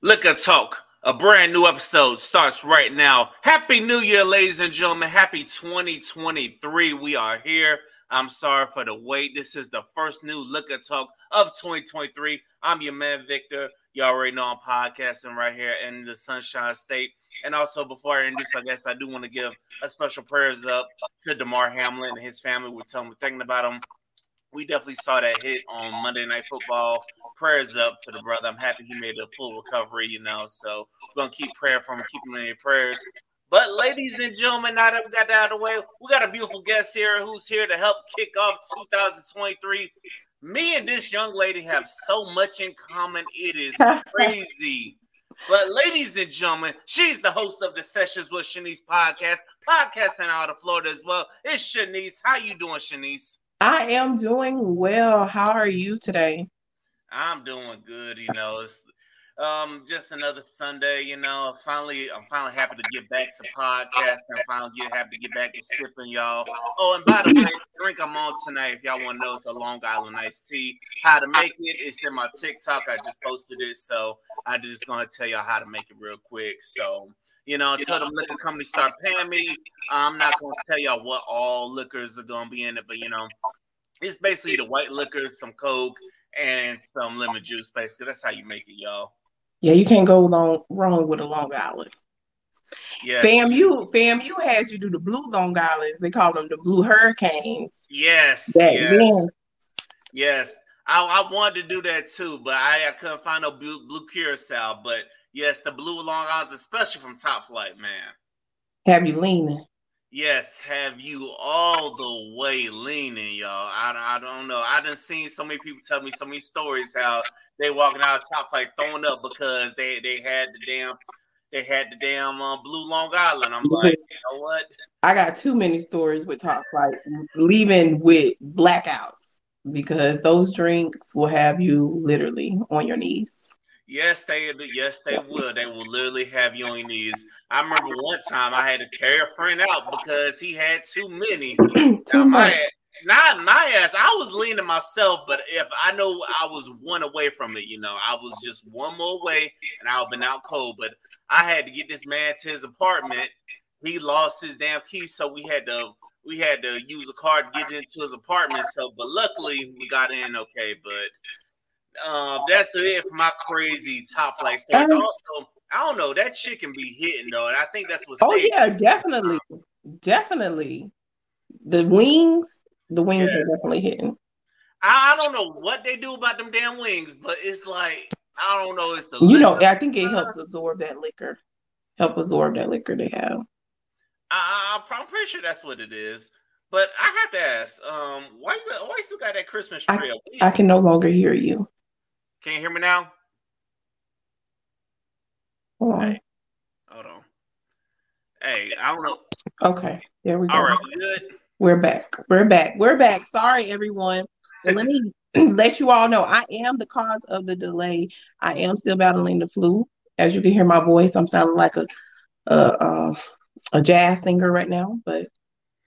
Liquor Talk, a brand new episode starts right now. Happy New Year, ladies and gentlemen. Happy 2023. We are here. I'm sorry for the wait. This is the first new Liquor Talk of 2023. I'm your man, Victor. Y'all already know I'm podcasting right here in the Sunshine State. And also, before I introduce, I guess I do want to give a special prayers up to Damar Hamlin and his family. We're telling, we're thinking about him we definitely saw that hit on Monday Night Football. Prayers up to the brother. I'm happy he made a full recovery, you know. So we're gonna keep prayer for him, keep him in your prayers. But ladies and gentlemen, now that we got that out of the way, we got a beautiful guest here who's here to help kick off 2023. Me and this young lady have so much in common. It is crazy. But ladies and gentlemen, she's the host of the Sessions with Shanise podcast, podcasting out of Florida as well. It's Shanise. How you doing, Shanise? I am doing well. How are you today? I'm doing good. You know, it's um just another Sunday. You know, finally, I'm finally happy to get back to podcasting. Finally, get happy to get back to sipping, y'all. Oh, and by the way, drink I'm on tonight. If y'all want to know, it's a Long Island iced tea. How to make it? It's in my TikTok. I just posted it, so I just gonna tell y'all how to make it real quick. So. You know, until the liquor company start paying me, I'm not to tell y'all what all liquors are to be in it, but you know, it's basically the white liquors, some Coke, and some lemon juice. Basically, that's how you make it, y'all. Yeah, you can't go long, wrong with a Long Island. Yeah, FAMU, you had you do the blue Long Islands. They call them the blue hurricanes. Yes, yes, yes. I, I wanted to do that too, but I, I couldn't find no blue, blue curacao. But Yes, the blue Long Islands, especially from Top Flight, man. Have you leaning? Yes, have you all the way leaning, y'all. I, I don't know. I done seen so many people tell me so many stories how they walking out of Top Flight throwing up because they they had the damn they had the damn uh, blue Long Island. I'm like, you know what? I got too many stories with Top Flight leaving with blackouts because those drinks will have you literally on your knees. Yes, they yes they will. They will literally have you on your knees. I remember one time I had to carry a friend out because he had too many. too much. Not my ass. I was leaning myself, but if I know I was one away from it, you know, I was just one more away and I've been out cold. But I had to get this man to his apartment. He lost his damn key, so we had to we had to use a car to get into his apartment. So, but luckily we got in okay. But um, that's it for my crazy top flight stories. Also, I don't know that shit can be hitting though, and I think that's what. Oh yeah, definitely, definitely. The wings, the wings are definitely hitting. I, I, don't know what they do about them damn wings, but it's like I don't know. It's the you know. I think it helps absorb that liquor, help absorb that liquor they have. I, I'm pretty sure that's what it is. But I have to ask, um, why you why you still got that Christmas tree? I, I can no longer hear you. Can you hear me now? Hold on. Hey, hold on. Hey, I don't know. Okay, there we go. All right, good. We're back. We're back. We're back. Sorry, everyone. let me let you all know I am the cause of the delay. I am still battling the flu. As you can hear my voice, I'm sounding like a a, a, a jazz singer right now, but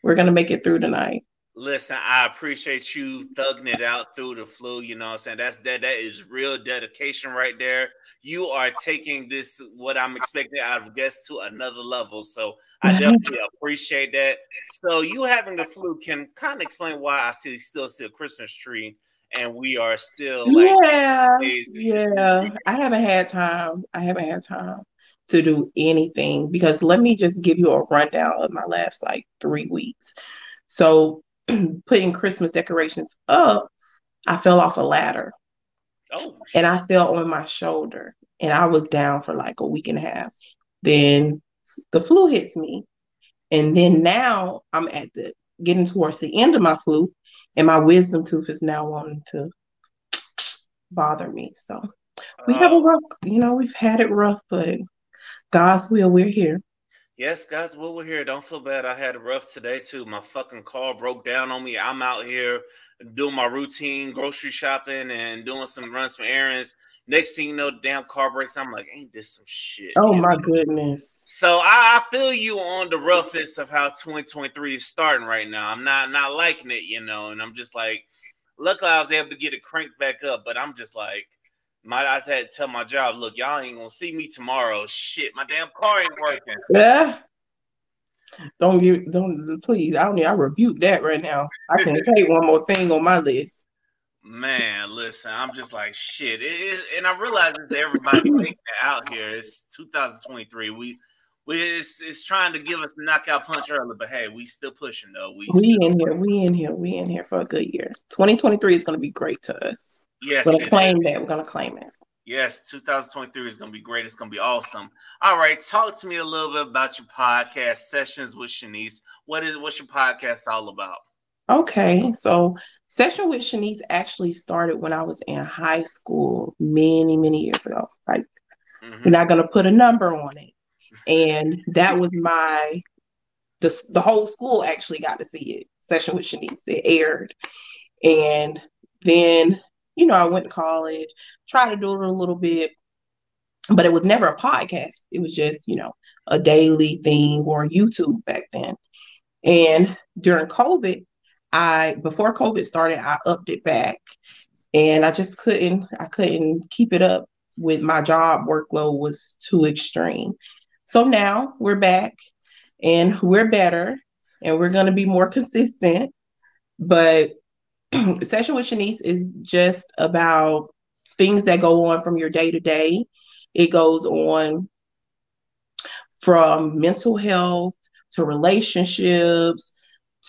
we're gonna make it through tonight. Listen, I appreciate you thugging it out through the flu. You know what I'm saying? That's that that is real dedication right there. You are taking this what I'm expecting out of guests to another level. So I definitely appreciate that. So you having the flu can kind of explain why I see still see a Christmas tree and we are still like yeah, yeah. I haven't had time. I haven't had time to do anything because let me just give you a rundown of my last like three weeks. So putting Christmas decorations up, I fell off a ladder. Oh. And I fell on my shoulder and I was down for like a week and a half. Then the flu hits me. And then now I'm at the getting towards the end of my flu and my wisdom tooth is now wanting to bother me. So we have a oh. rough, you know, we've had it rough, but God's will, we're here. Yes, guys, well, we're here. Don't feel bad. I had a rough today too. My fucking car broke down on me. I'm out here doing my routine grocery shopping and doing some runs some errands. Next thing you know, the damn car breaks. I'm like, ain't this some shit? Oh my goodness. So I, I, feel you on the roughness of how 2023 is starting right now. I'm not not liking it, you know, and I'm just like, luckily I was able to get it cranked back up, but I'm just like, My I had to tell my job, look, y'all ain't gonna see me tomorrow. Shit, my damn car ain't working. Yeah. Don't give don't please. I don't need I rebuke that right now. I can take one more thing on my list. Man, listen, I'm just like shit, it, it, and I realize it's everybody out here. It's 2023. We we it's, it's trying to give us a knockout punch early, but hey, we still pushing though. We, we in here, we in here, we in here for a good year. 2023 is gonna be great to us. Yes, We're gonna claim that. We're gonna claim it. Yes, 2023 is going to be great. It's going to be awesome. All right, talk to me a little bit about your podcast sessions with Shanise. What is what's your podcast all about? Okay, so session with Shanise actually started when I was in high school many, many years ago. Like Mhm. we're not gonna put a number on it. And that was my the the whole school actually got to see it. Session with Shanise. It aired. And then, you know, I went to college, tried to do it a little bit, but it was never a podcast. It was just, you know, a daily thing or YouTube back then. And during COVID, I before COVID started, I upped it back. And I just couldn't, I couldn't keep it up with my job workload was too extreme. So now we're back and we're better and we're going to be more consistent. But Session with Shanise is just about things that go on from your day to day. It goes on from mental health to relationships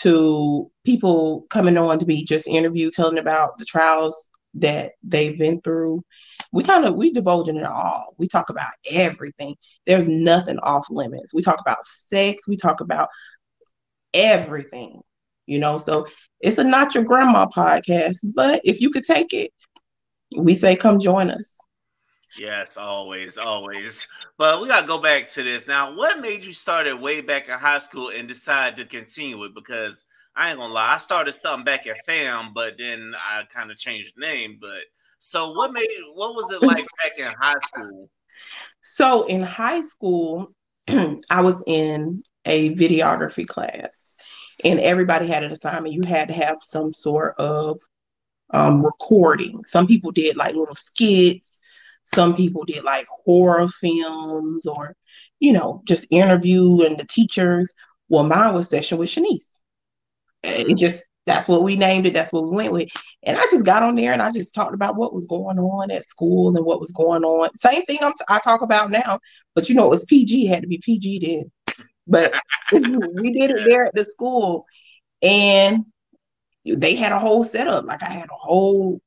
to people coming on to be just interviewed, telling about the trials that they've been through. We kind of we divulge in it all. We talk about everything. There's nothing off limits. We talk about sex. We talk about everything. You know, so it's a not your grandma podcast, but if you could take it, we say come join us. Yes, always, always. But we gotta go back to this now. What made you start it way back in high school and decide to continue it? Because I ain't gonna lie, I started something back at FAM, but then I kind of changed the name. But so, what made what was it like back in high school? So in high school, I was in a videography class, and everybody had an assignment. You had to have some sort of um, recording. Some people did like little skits. Some people did like horror films, or you know, just interview and the teachers. Well, mine was session with Shanise. It just that's what we named it. That's what we went with. And I just got on there and I just talked about what was going on at school and what was going on. Same thing I'm t- I talk about now, but you know, it was PG, it had to be PG then. But we did it there at the school and they had a whole setup. Like I had a whole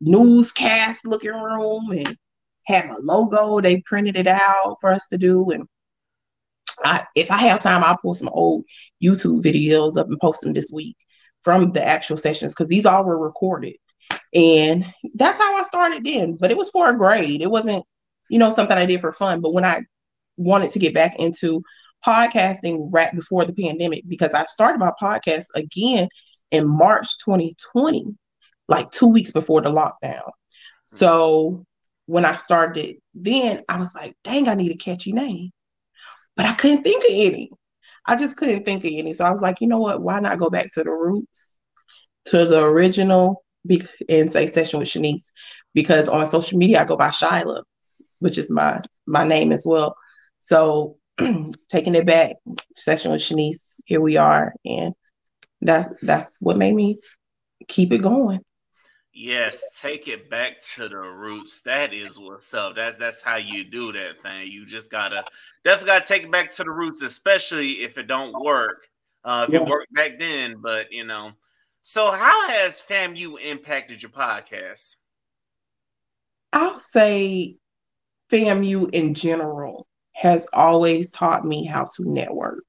newscast looking room and had my logo. They printed it out for us to do. And I, if I have time, I'll pull some old YouTube videos up and post them this week from the actual sessions because these all were recorded. And that's how I started then. But it was for a grade. It wasn't, you know, something I did for fun. But when I wanted to get back into podcasting right before the pandemic, because I started my podcast again in March 2020, like two weeks before the lockdown. Mm. So when I started then, I was like, dang, I need a catchy name. But I couldn't think of any. I just couldn't think of any. So I was like, you know what? Why not go back to the roots, to the original, be- and say session with Shanise? Because on social media, I go by Shyla, which is my my name as well. So taking it back, session with Shanise. Here we are, and that's that's what made me keep it going. Yes, take it back to the roots. That is what's up. That's that's how you do that thing. You just gotta definitely gotta take it back to the roots, especially if it don't work. Uh, if Yeah. it worked back then, but you know. So, how has FAMU impacted your podcast? I'll say FAMU in general has always taught me how to network.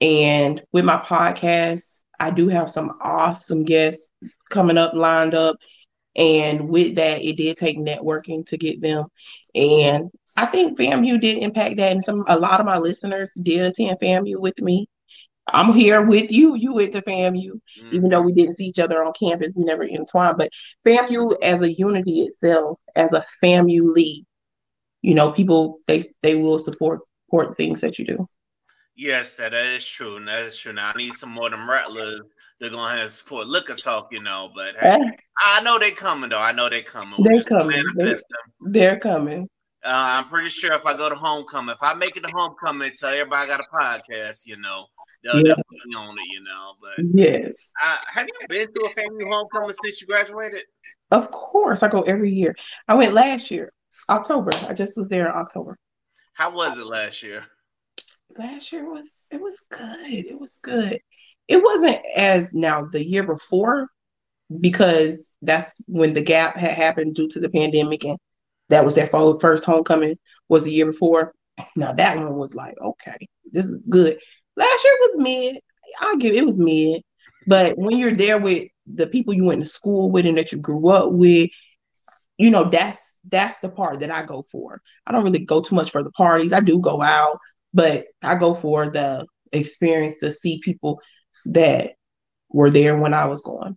And with my podcast, I do have some awesome guests coming up, lined up. And with that, it did take networking to get them. And I think FAMU did impact that. And some a lot of my listeners did attend FAMU with me. I'm here with you. You went to FAMU Mm, even though we didn't see each other on campus, we never intertwined. But FAMU as a unity itself, as a FAMU league, you know, people they they will support support things that you do. Yes, that is true. and That is true. Now I need some more of them rattlers they're gonna have support liquor talk, you know. But hey, I know they coming though. I know they coming. They're coming. They, they're coming. Uh, I'm pretty sure if I go to homecoming, if I make it to homecoming, tell everybody I got a podcast, you know, they'll yeah. definitely on it, you know. But yes, uh, have you been to a FAMU homecoming since you graduated? Of course, I go every year. I went last year, October. I just was there in October. How was it last year? Last year was it was good. It was good. It wasn't as now the year before because that's when the gap had happened due to the pandemic and that was their first homecoming was the year before. Now that one was like, okay, this is good. Last year was mid. I'll give it was mid. But when you're there with the people you went to school with and that you grew up with, you know, that's that's the part that I go for. I don't really go too much for the parties. I do go out, but I go for the experience to see people that were there when I was going.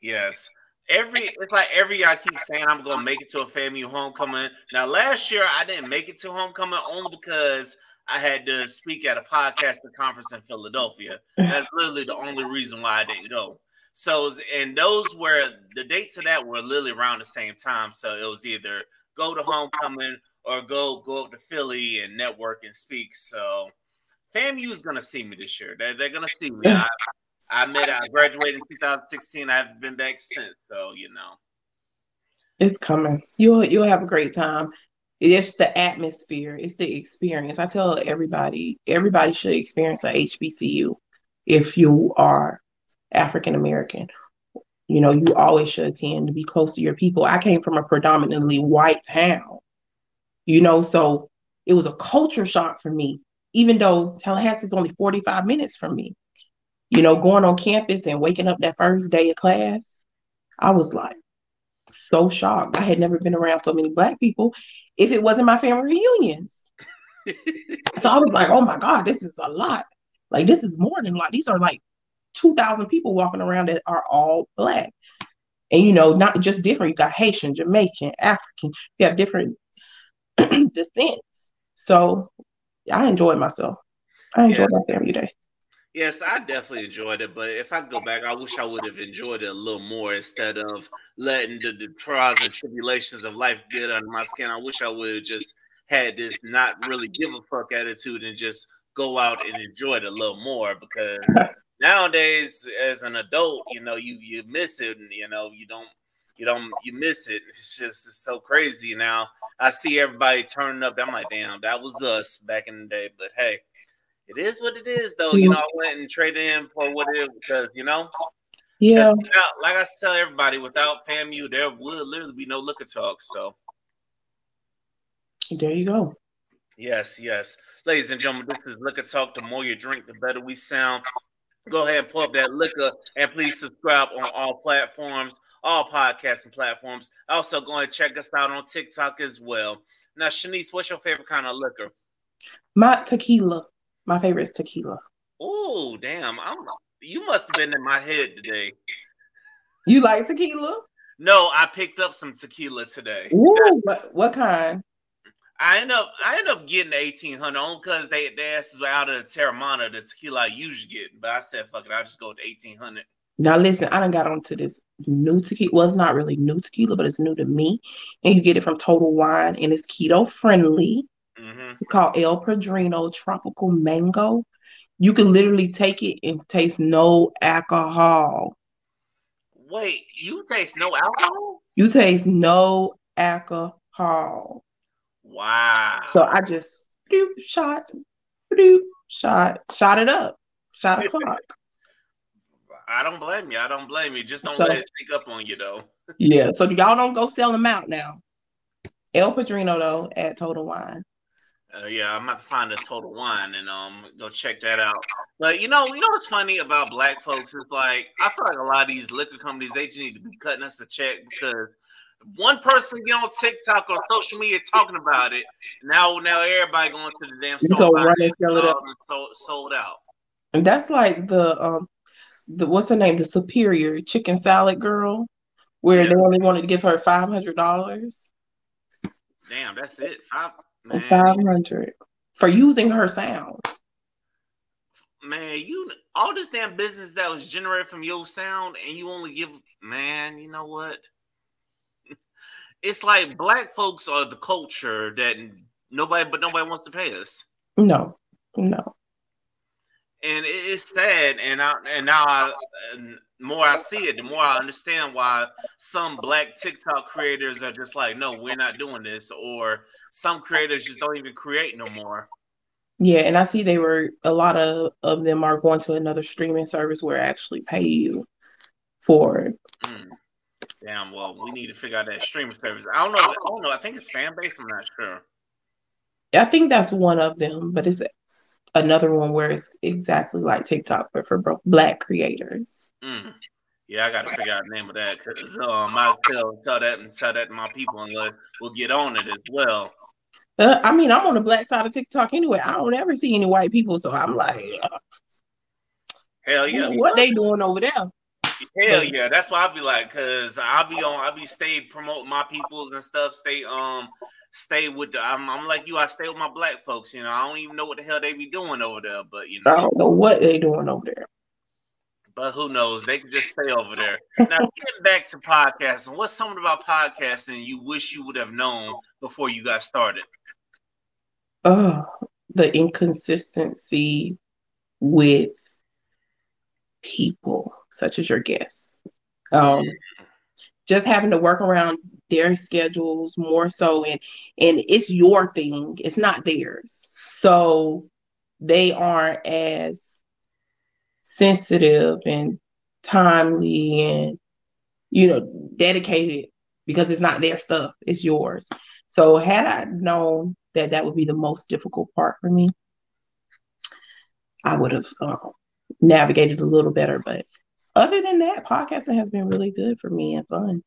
Yes every it's like every year I keep saying I'm gonna make it to a FAMU homecoming. Now last year I didn't make it to homecoming only because I had to speak at a podcasting conference in Philadelphia. That's literally the only reason why I didn't go. So and those were the dates of that were literally around the same time. So it was either go to homecoming or go go up to Philly and network and speak. So FAMU is gonna see me this year. They're, they're gonna see me. I, I met. I graduated in 2016. I haven't been back since. So you know, it's coming. You'll you'll have a great time. It's the atmosphere. It's the experience. I tell everybody, everybody should experience a HBCU if you are African American. You know, you always should attend to be close to your people. I came from a predominantly white town, you know, so it was a culture shock for me, even though Tallahassee is only 45 minutes from me you know, going on campus and waking up that first day of class, I was like so shocked. I had never been around so many black people if it wasn't my family reunions. so I was like, oh my God, this is a lot. Like, this is more than a lot. These are like 2,000 people walking around that are all black. And, you know, not just different. You got Haitian, Jamaican, African. You have different descents. So I enjoyed myself. I enjoyed yeah. my family day. Yes, I definitely enjoyed it, but if I go back, I wish I would have enjoyed it a little more instead of letting the, the trials and tribulations of life get under my skin. I wish I would have just had this not really give a fuck attitude and just go out and enjoy it a little more because nowadays as an adult, you know, you you miss it and you know, you don't you don't you miss it. It's just it's so crazy now. I see everybody turning up. I'm like, damn, that was us back in the day. But hey, it is what it is, though. You know, I went and traded in for what it is because you know, yeah. Without, like I tell everybody, without FAMU, there would literally be no liquor talk. So there you go. Yes, yes, ladies and gentlemen, this is Liquor Talk. The more you drink, the better we sound. Go ahead and pull up that liquor and please subscribe on all platforms, all podcasting platforms. Also, go and check us out on TikTok as well. Now, Shanise, what's your favorite kind of liquor? My tequila. My favorite is tequila. Oh, damn. I'm you must have been in my head today. You like tequila? No, I picked up some tequila today. Ooh, what, what kind? I end up I end up getting the eighteen hundred only because they they asked out of the Teremana, the tequila I usually get. But I said, fuck it, I'll just go with eighteen hundred. Now listen, I done got onto this new tequila. Well, it's not really new tequila, but it's new to me. And you get it from Total Wine and it's keto friendly. Mm-hmm. It's called El Padrino Tropical Mango. You can literally take it and taste no alcohol. Wait, you taste no alcohol? You taste no alcohol. Wow. So I just do shot, do shot, shot it up, shot o'clock. I don't blame you. I don't blame you. Just don't so, let it sneak up on you though. yeah. So y'all don't go sell them out now. El Padrino though at Total Wine. Uh, yeah, I'm about to find a total wine and um go check that out. But you know, you know what's funny about black folks is like I feel like a lot of these liquor companies they just need to be cutting us a check because one person get on TikTok or social media talking about it. Now, now everybody going to the damn store run and sell it up. sold, sold out. And that's like the um the what's her name, the superior chicken salad girl, where yeah. they only wanted to give her five hundred dollars. Damn, that's it. Five Five hundred for using her sound. man, you all this damn business that was generated from your sound, and you only give man, you know what? It's like black folks are the culture that nobody but nobody wants to pay us. No, no. And it's sad, and I and now I, and more I see it, the more I understand why some black TikTok creators are just like, no, we're not doing this, or some creators just don't even create no more. Yeah, and I see they were a lot of of them are going to another streaming service where I actually pay you for it. Mm. Damn. Well, we need to figure out that streaming service. I don't know. I don't know. I think it's fan base. I'm not sure. I think that's one of them, but it's another one where it's exactly like TikTok, but for black creators. Mm. Yeah, I got to figure out the name of that because um, I'll tell, tell that and tell that to my people, and let, we'll get on it as well. Uh, I mean, I'm on the black side of TikTok anyway. I don't ever see any white people, so I'm like, hell yeah, what they doing over there? Hell yeah, that's why I'll be like, cause I'll be on, I'll be stay promoting my peoples and stuff. Stay um, stay with the. I'm, I'm like you. I stay with my black folks. You know, I don't even know what the hell they be doing over there, but you know, I don't know what they doing over there. But who knows? They can just stay over there. Now, getting back to podcasting, what's something about podcasting you wish you would have known before you got started? Oh, the inconsistency with people such as your guests. Um, just having to work around their schedules more so and and it's your thing it's not theirs so they aren't as sensitive and timely and you know dedicated because it's not their stuff it's yours so had i known that that would be the most difficult part for me i would have uh, navigated a little better but other than that, podcasting has been really good for me and fun.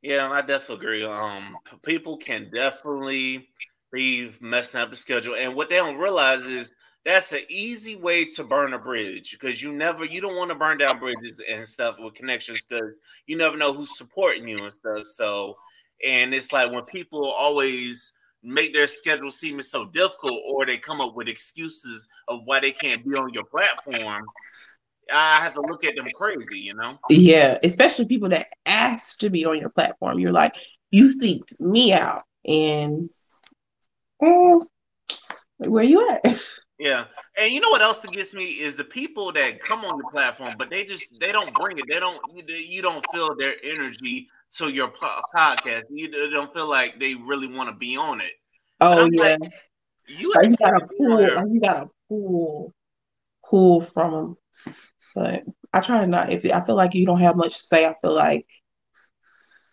Yeah, I definitely agree. Um, people can definitely be messing up the schedule, and what they don't realize is that's an easy way to burn a bridge because you never, you don't want to burn down bridges and stuff with connections because you never know who's supporting you and stuff. So, and it's like when people always make their schedule seem so difficult, or they come up with excuses of why they can't be on your platform I have to look at them crazy, you know? Yeah, especially people that ask to be on your platform. You're like, you seeked me out, and oh, where you at? Yeah, and you know what else that gets me is the people that come on the platform, but they just they don't bring it. They don't you don't feel their energy to your podcast. You don't feel like they really want to be on it. Oh yeah, like, you, you got to pull. You got to pull, pull from them but I try not. If I feel like you don't have much to say, I feel like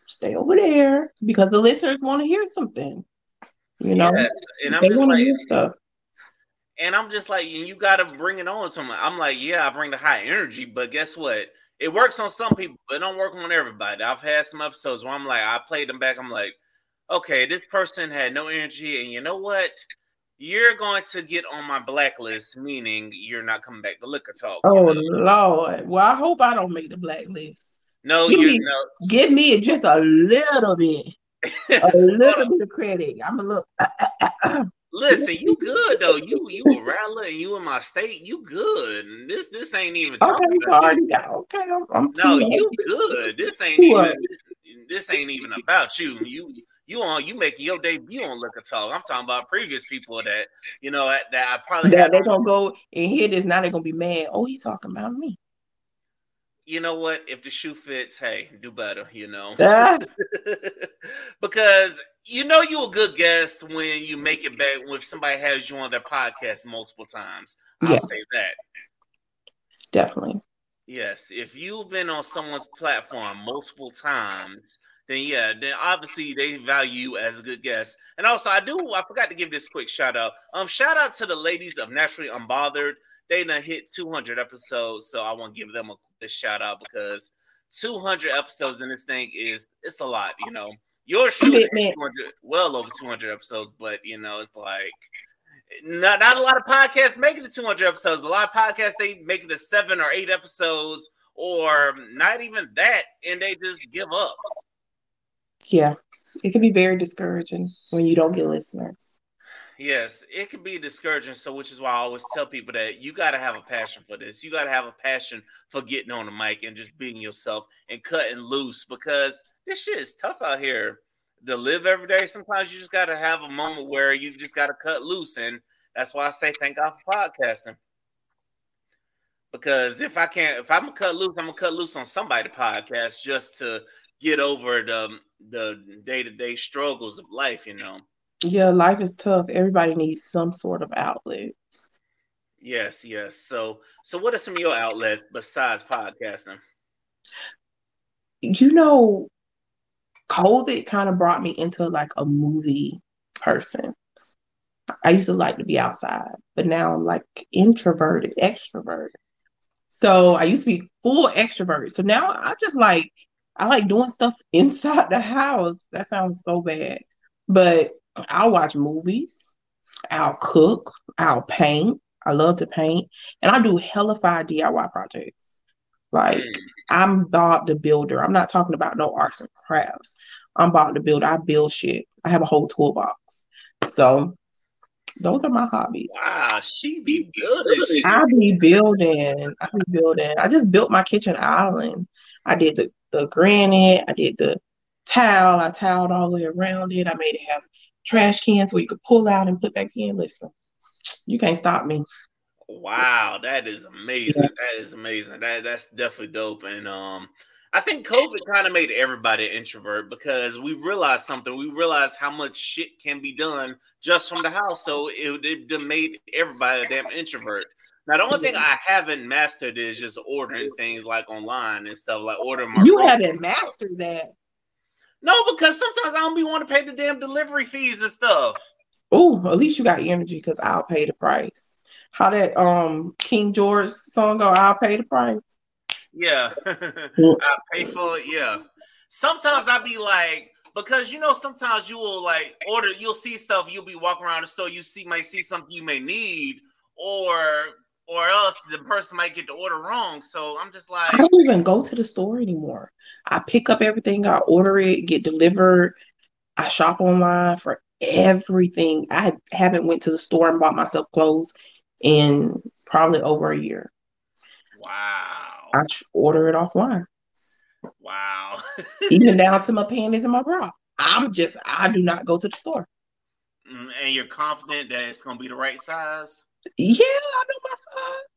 stay over there because the listeners want to hear something. You know, yes. and I'm they just like, stuff. and I'm just like, you got to bring it on. Someone, I'm like, yeah, I bring the high energy, but guess what? It works on some people, but it don't work on everybody. I've had some episodes where I'm like, I played them back. I'm like, okay, this person had no energy, and you know what? You're going to get on my blacklist, meaning you're not coming back to liquor talk. Oh know? Lord! Well, I hope I don't make the blacklist. No, you know, give me just a little bit, a little bit of credit. I'm a little. Listen, you good though. You you a rattler and you in my state. You good. This this ain't even. Okay, sorry. Okay, I'm, I'm no, you good. This ain't even. This, this ain't even about you. You you on you making your debut on Liquor Talk. I'm talking about previous people that you know that, that I probably that they're gonna go and hear this. Now they're gonna be mad. Oh, he's talking about me. You know what? If the shoe fits, hey, do better. You know, ah. because you know you're a good guest when you make it back. When somebody has you on their podcast multiple times, I'll yeah. say that. Definitely. Yes, if you've been on someone's platform multiple times then yeah, then obviously they value you as a good guest. And also, I do I forgot to give this quick shout out. Um, shout out to the ladies of Naturally Unbothered. They done hit 200 episodes, so I want to give them a, a shout out because 200 episodes in this thing is it's a lot, you know. Yours should well over 200 episodes, but you know, it's like not, not a lot of podcasts make it to 200 episodes. A lot of podcasts they make it to seven or eight episodes, or not even that, and they just give up yeah, it can be very discouraging when you don't get listeners. Yes, it can be discouraging. So, which is why I always tell people that you got to have a passion for this. You got to have a passion for getting on the mic and just being yourself and cutting loose because this shit is tough out here to live every day. Sometimes you just got to have a moment where you just got to cut loose. And that's why I say thank God for podcasting. Because if I can't, if I'm gonna cut loose, I'm gonna cut loose on somebody podcast just to get over the the day to day struggles of life, you know. Yeah, life is tough. Everybody needs some sort of outlet. Yes, yes. So, so what are some of your outlets besides podcasting? You know, COVID kind of brought me into like a movie person. I used to like to be outside, but now I'm like introverted, extroverted. So I used to be full extrovert. So now I just like I like doing stuff inside the house. That sounds so bad. But I'll watch movies, I'll cook, I'll paint. I love to paint. And I do hellified DIY projects. Like mm. I'm Bob the Builder. I'm not talking about no arts and crafts. I'm Bob the Builder. I build shit. I have a whole toolbox. So those are my hobbies. Wow, she be building. I be building. I be building. I just built my kitchen island. I did the the granite. I did the tile. I tiled all the way around it. I made it have trash cans so you could pull out and put back in. Listen, you can't stop me. Wow, that is amazing. Yeah. That is amazing. That that's definitely dope. And um, I think COVID kind of made everybody an introvert because we realized something. We realized how much shit can be done just from the house. So it, it made everybody a damn introvert. Now, the only thing I haven't mastered is just ordering things like online and stuff, like ordering my. You haven't mastered that. No, because sometimes I don't be want to pay the damn delivery fees and stuff. Oh, at least you got energy because I'll pay the price. How that um King George song go? I'll pay the price. Yeah, I pay for it. Yeah. Sometimes I be like, because you know, sometimes you will like order. You'll see stuff. You'll be walking around the store. You see, might see something you may need, or or else the person might get the order wrong. So I'm just like, I don't even go to the store anymore. I pick up everything, I order it, get delivered. I shop online for everything. I haven't went to the store and bought myself clothes in probably over a year. Wow. I order it offline. Wow. Even down to my panties and my bra. I'm just I do not go to the store. Mm, and you're confident that it's gonna be the right size? Yeah, I know my size.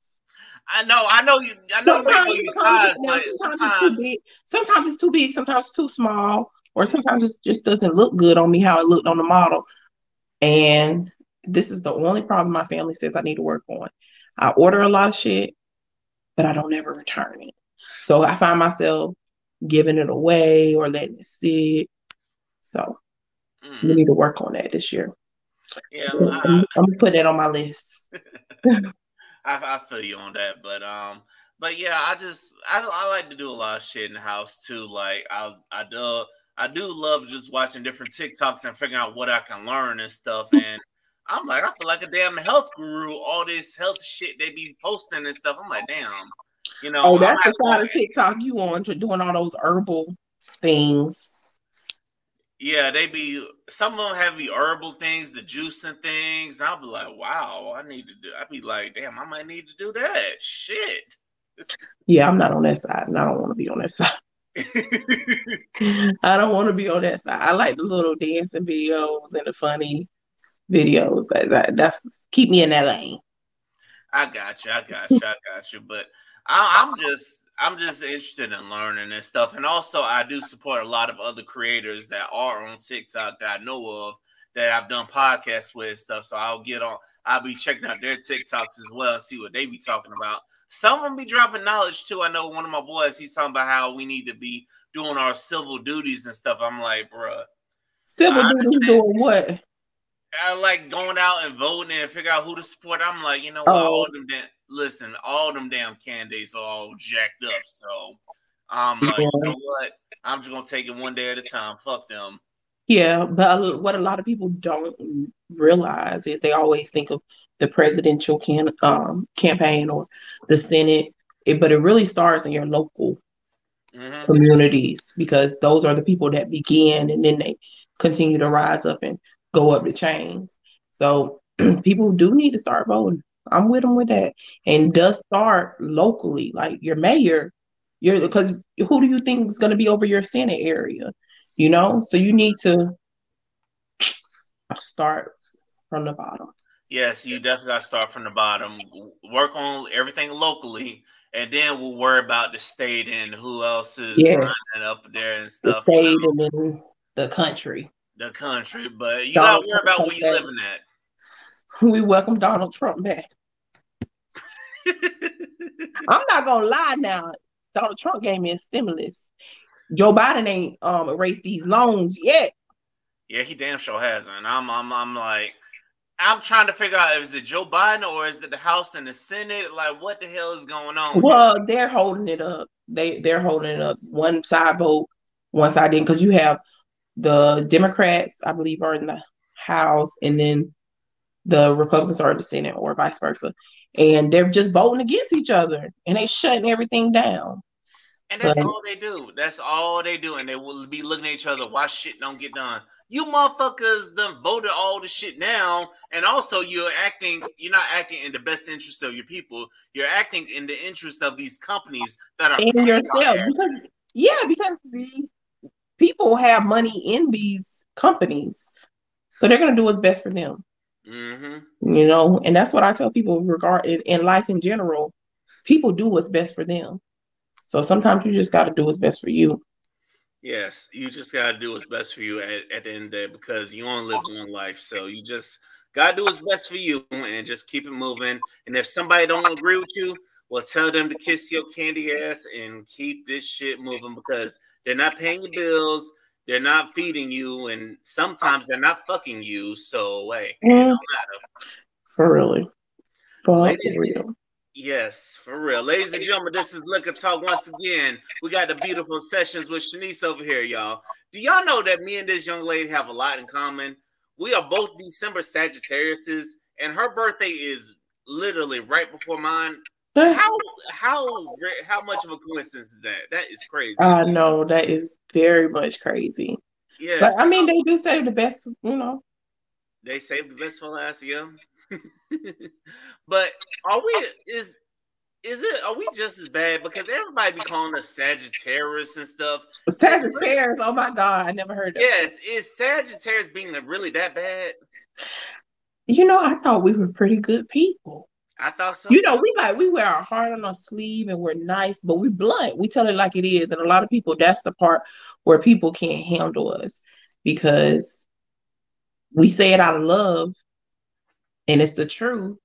I know, I know you. I know sometimes, you size, but sometimes, sometimes, it's too big. Sometimes it's too big. Sometimes it's too small, or sometimes it just doesn't look good on me how it looked on the model. And this is the only problem my family says I need to work on. I order a lot of shit, but I don't ever return it. So I find myself giving it away or letting it sit. So mm. we need to work on that this year. Yeah, I'm, I, am gonna put that on my list. I, I feel you on that, but um, but yeah, I just I, I like to do a lot of shit in the house too. Like I I do I do love just watching different TikToks and figuring out what I can learn and stuff. And I'm like, I feel like a damn health guru. All this health shit they be posting and stuff. I'm like, damn. You know, oh, that's the side of TikTok you on to doing all those herbal things. Yeah, they be some of them have the herbal things, the juicing things. I'll be like, wow, I need to do. I'd be like, damn, I might need to do that. Shit. Yeah, I'm not on that side, and I don't want to be on that side. I don't want to be on that side. I like the little dancing videos and the funny videos. That, that that's keep me in that lane. I got you. I got you. I got you. But I, I'm just I'm just interested in learning and stuff. And also, I do support a lot of other creators that are on TikTok that I know of that I've done podcasts with and stuff. So I'll get on, I'll be checking out their TikToks as well, see what they be talking about. Some of them be dropping knowledge too. I know one of my boys, he's talking about how we need to be doing our civil duties and stuff. I'm like, bruh. Civil duties doing what? I like going out and voting and figure out who to support. I'm like, you know what? Oh. All them damn, listen, all them damn candidates are all jacked up. So I'm like, you know what? I'm just gonna take it one day at a time. Fuck them. Yeah, but what a lot of people don't realize is they always think of the presidential can um, campaign or the Senate, it, but it really starts in your local mm-hmm. communities because those are the people that begin and then they continue to rise up and go up the chains. So people do need to start voting. I'm with them with that. And mm-hmm. does start locally, like your mayor, you're because who do you think is going to be over your Senate area? You know, so you need to start from the bottom. Yes, you definitely got to start from the bottom. Work on everything locally, and then we'll worry about the state and who else is yes. up there and stuff. The state and then the country. The country, but you got to worry about where you're living at. We welcome Donald Trump back. I'm not gonna lie now. Donald Trump gave me a stimulus. Joe Biden ain't um erased these loans yet. Yeah, he damn sure hasn't. I'm I'm I'm like I'm trying to figure out is it Joe Biden or is it the House and the Senate? Like what the hell is going on? Well, they're holding it up. They they're holding it up. One side vote, one side didn't because you have the Democrats, I believe, are in the House, and then the Republicans are in the Senate, or vice versa and they're just voting against each other and they shutting everything down. And that's but, all they do. That's all they do. And they will be looking at each other why shit don't get done. You motherfuckers done voted all the shit down. And also you're acting, you're not acting in the best interest of your people. You're acting in the interest of these companies that are in yourself. Because yeah, because these people have money in these companies. So they're gonna do what's best for them. Mm-hmm. You know, and that's what I tell people regard in, in life in general. People do what's best for them. So sometimes you just got to do what's best for you. Yes, you just got to do what's best for you at, at the end of the day because you only live one life. So you just got to do what's best for you and just keep it moving. And if somebody don't agree with you, well, tell them to kiss your candy ass and keep this shit moving because they're not paying your bills. They're not feeding you, and sometimes they're not fucking you. So hey, yeah. for really, for Ladies, real. Yes, for real. Ladies and gentlemen, this is Liquor Talk once again. We got the beautiful sessions with Shanise over here, y'all. Do y'all know that me and this young lady have a lot in common? We are both December Sagittariuses, and her birthday is literally right before mine how how how much of a coincidence is that? That is crazy. I know that is very much crazy. Yeah, but I mean, they do save the best. You know, they save the best for last. Yeah, but are we? Is is it? Are we just as bad? Because everybody be calling us Sagittarius and stuff. Sagittarius. Oh my god, I never heard that. Yes, is Sagittarius being really that bad? You know, I thought we were pretty good people. I thought so. You know, we like we wear our heart on our sleeve and we're nice, but we blunt. We tell it like it is. And a lot of people, that's the part where people can't handle us because we say it out of love and it's the truth,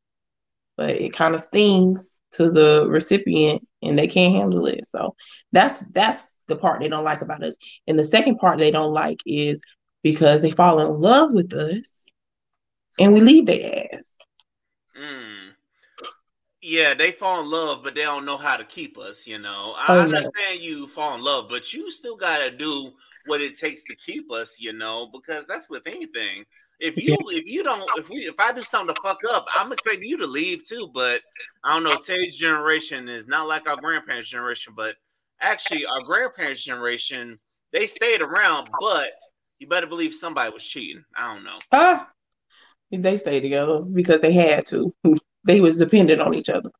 but it kind of stings to the recipient and they can't handle it. So that's that's the part they don't like about us. And the second part they don't like is because they fall in love with us and we leave their ass. Mm yeah, they fall in love, but they don't know how to keep us. You know, I oh, understand you fall in love, but you still got to do what it takes to keep us. You know, because that's with anything. If you if you don't if we if I do something to fuck up, I'm expecting you to leave too. But I don't know. Today's generation is not like our grandparents' generation, but actually our grandparents' generation they stayed around, but you better believe somebody was cheating. I don't know. Ah, they stayed together because they had to. they was dependent on each other.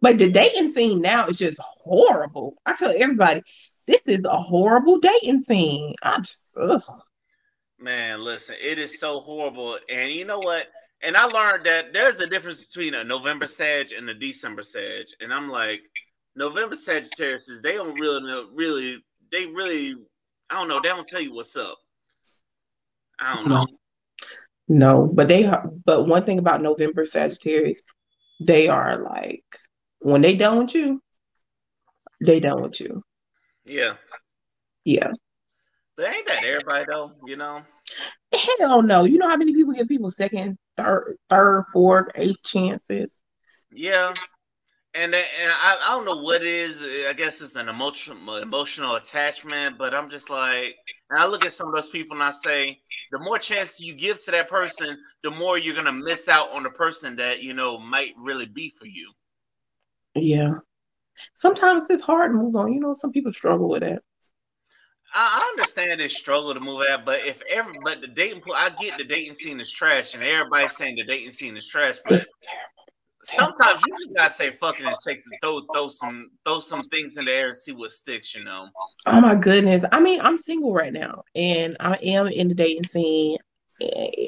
But the dating scene now is just horrible. I tell everybody, this is a horrible dating scene. I just ugh. man, listen, it is so horrible. And you know what? And I learned that there's a difference between a November Sag and a December Sag. And I'm like, November Sagittarius is they don't really know, really, they really, I don't know, they don't tell you what's up. I don't know. No, but they but one thing about November Sagittarius, they are like when they done with you, they done with you. Yeah. Yeah. But ain't that everybody though, you know? Hell no. You know how many people give people second, third, third, fourth, eighth chances? Yeah. And and I, I don't know what it is. I guess it's an emotional emotional attachment, but I'm just like, and I look at some of those people and I say, the more chance you give to that person, the more you're gonna miss out on the person that you know might really be for you. Yeah. Sometimes it's hard to move on. You know, some people struggle with that. I understand this struggle to move out, but if ever, but the dating pool, I get the dating scene is trash, and everybody's saying the dating scene is trash. But sometimes you just gotta say fuck it and take some throw throw some throw some things in the air and see what sticks. You know. Oh my goodness! I mean, I'm single right now, and I am in the dating scene.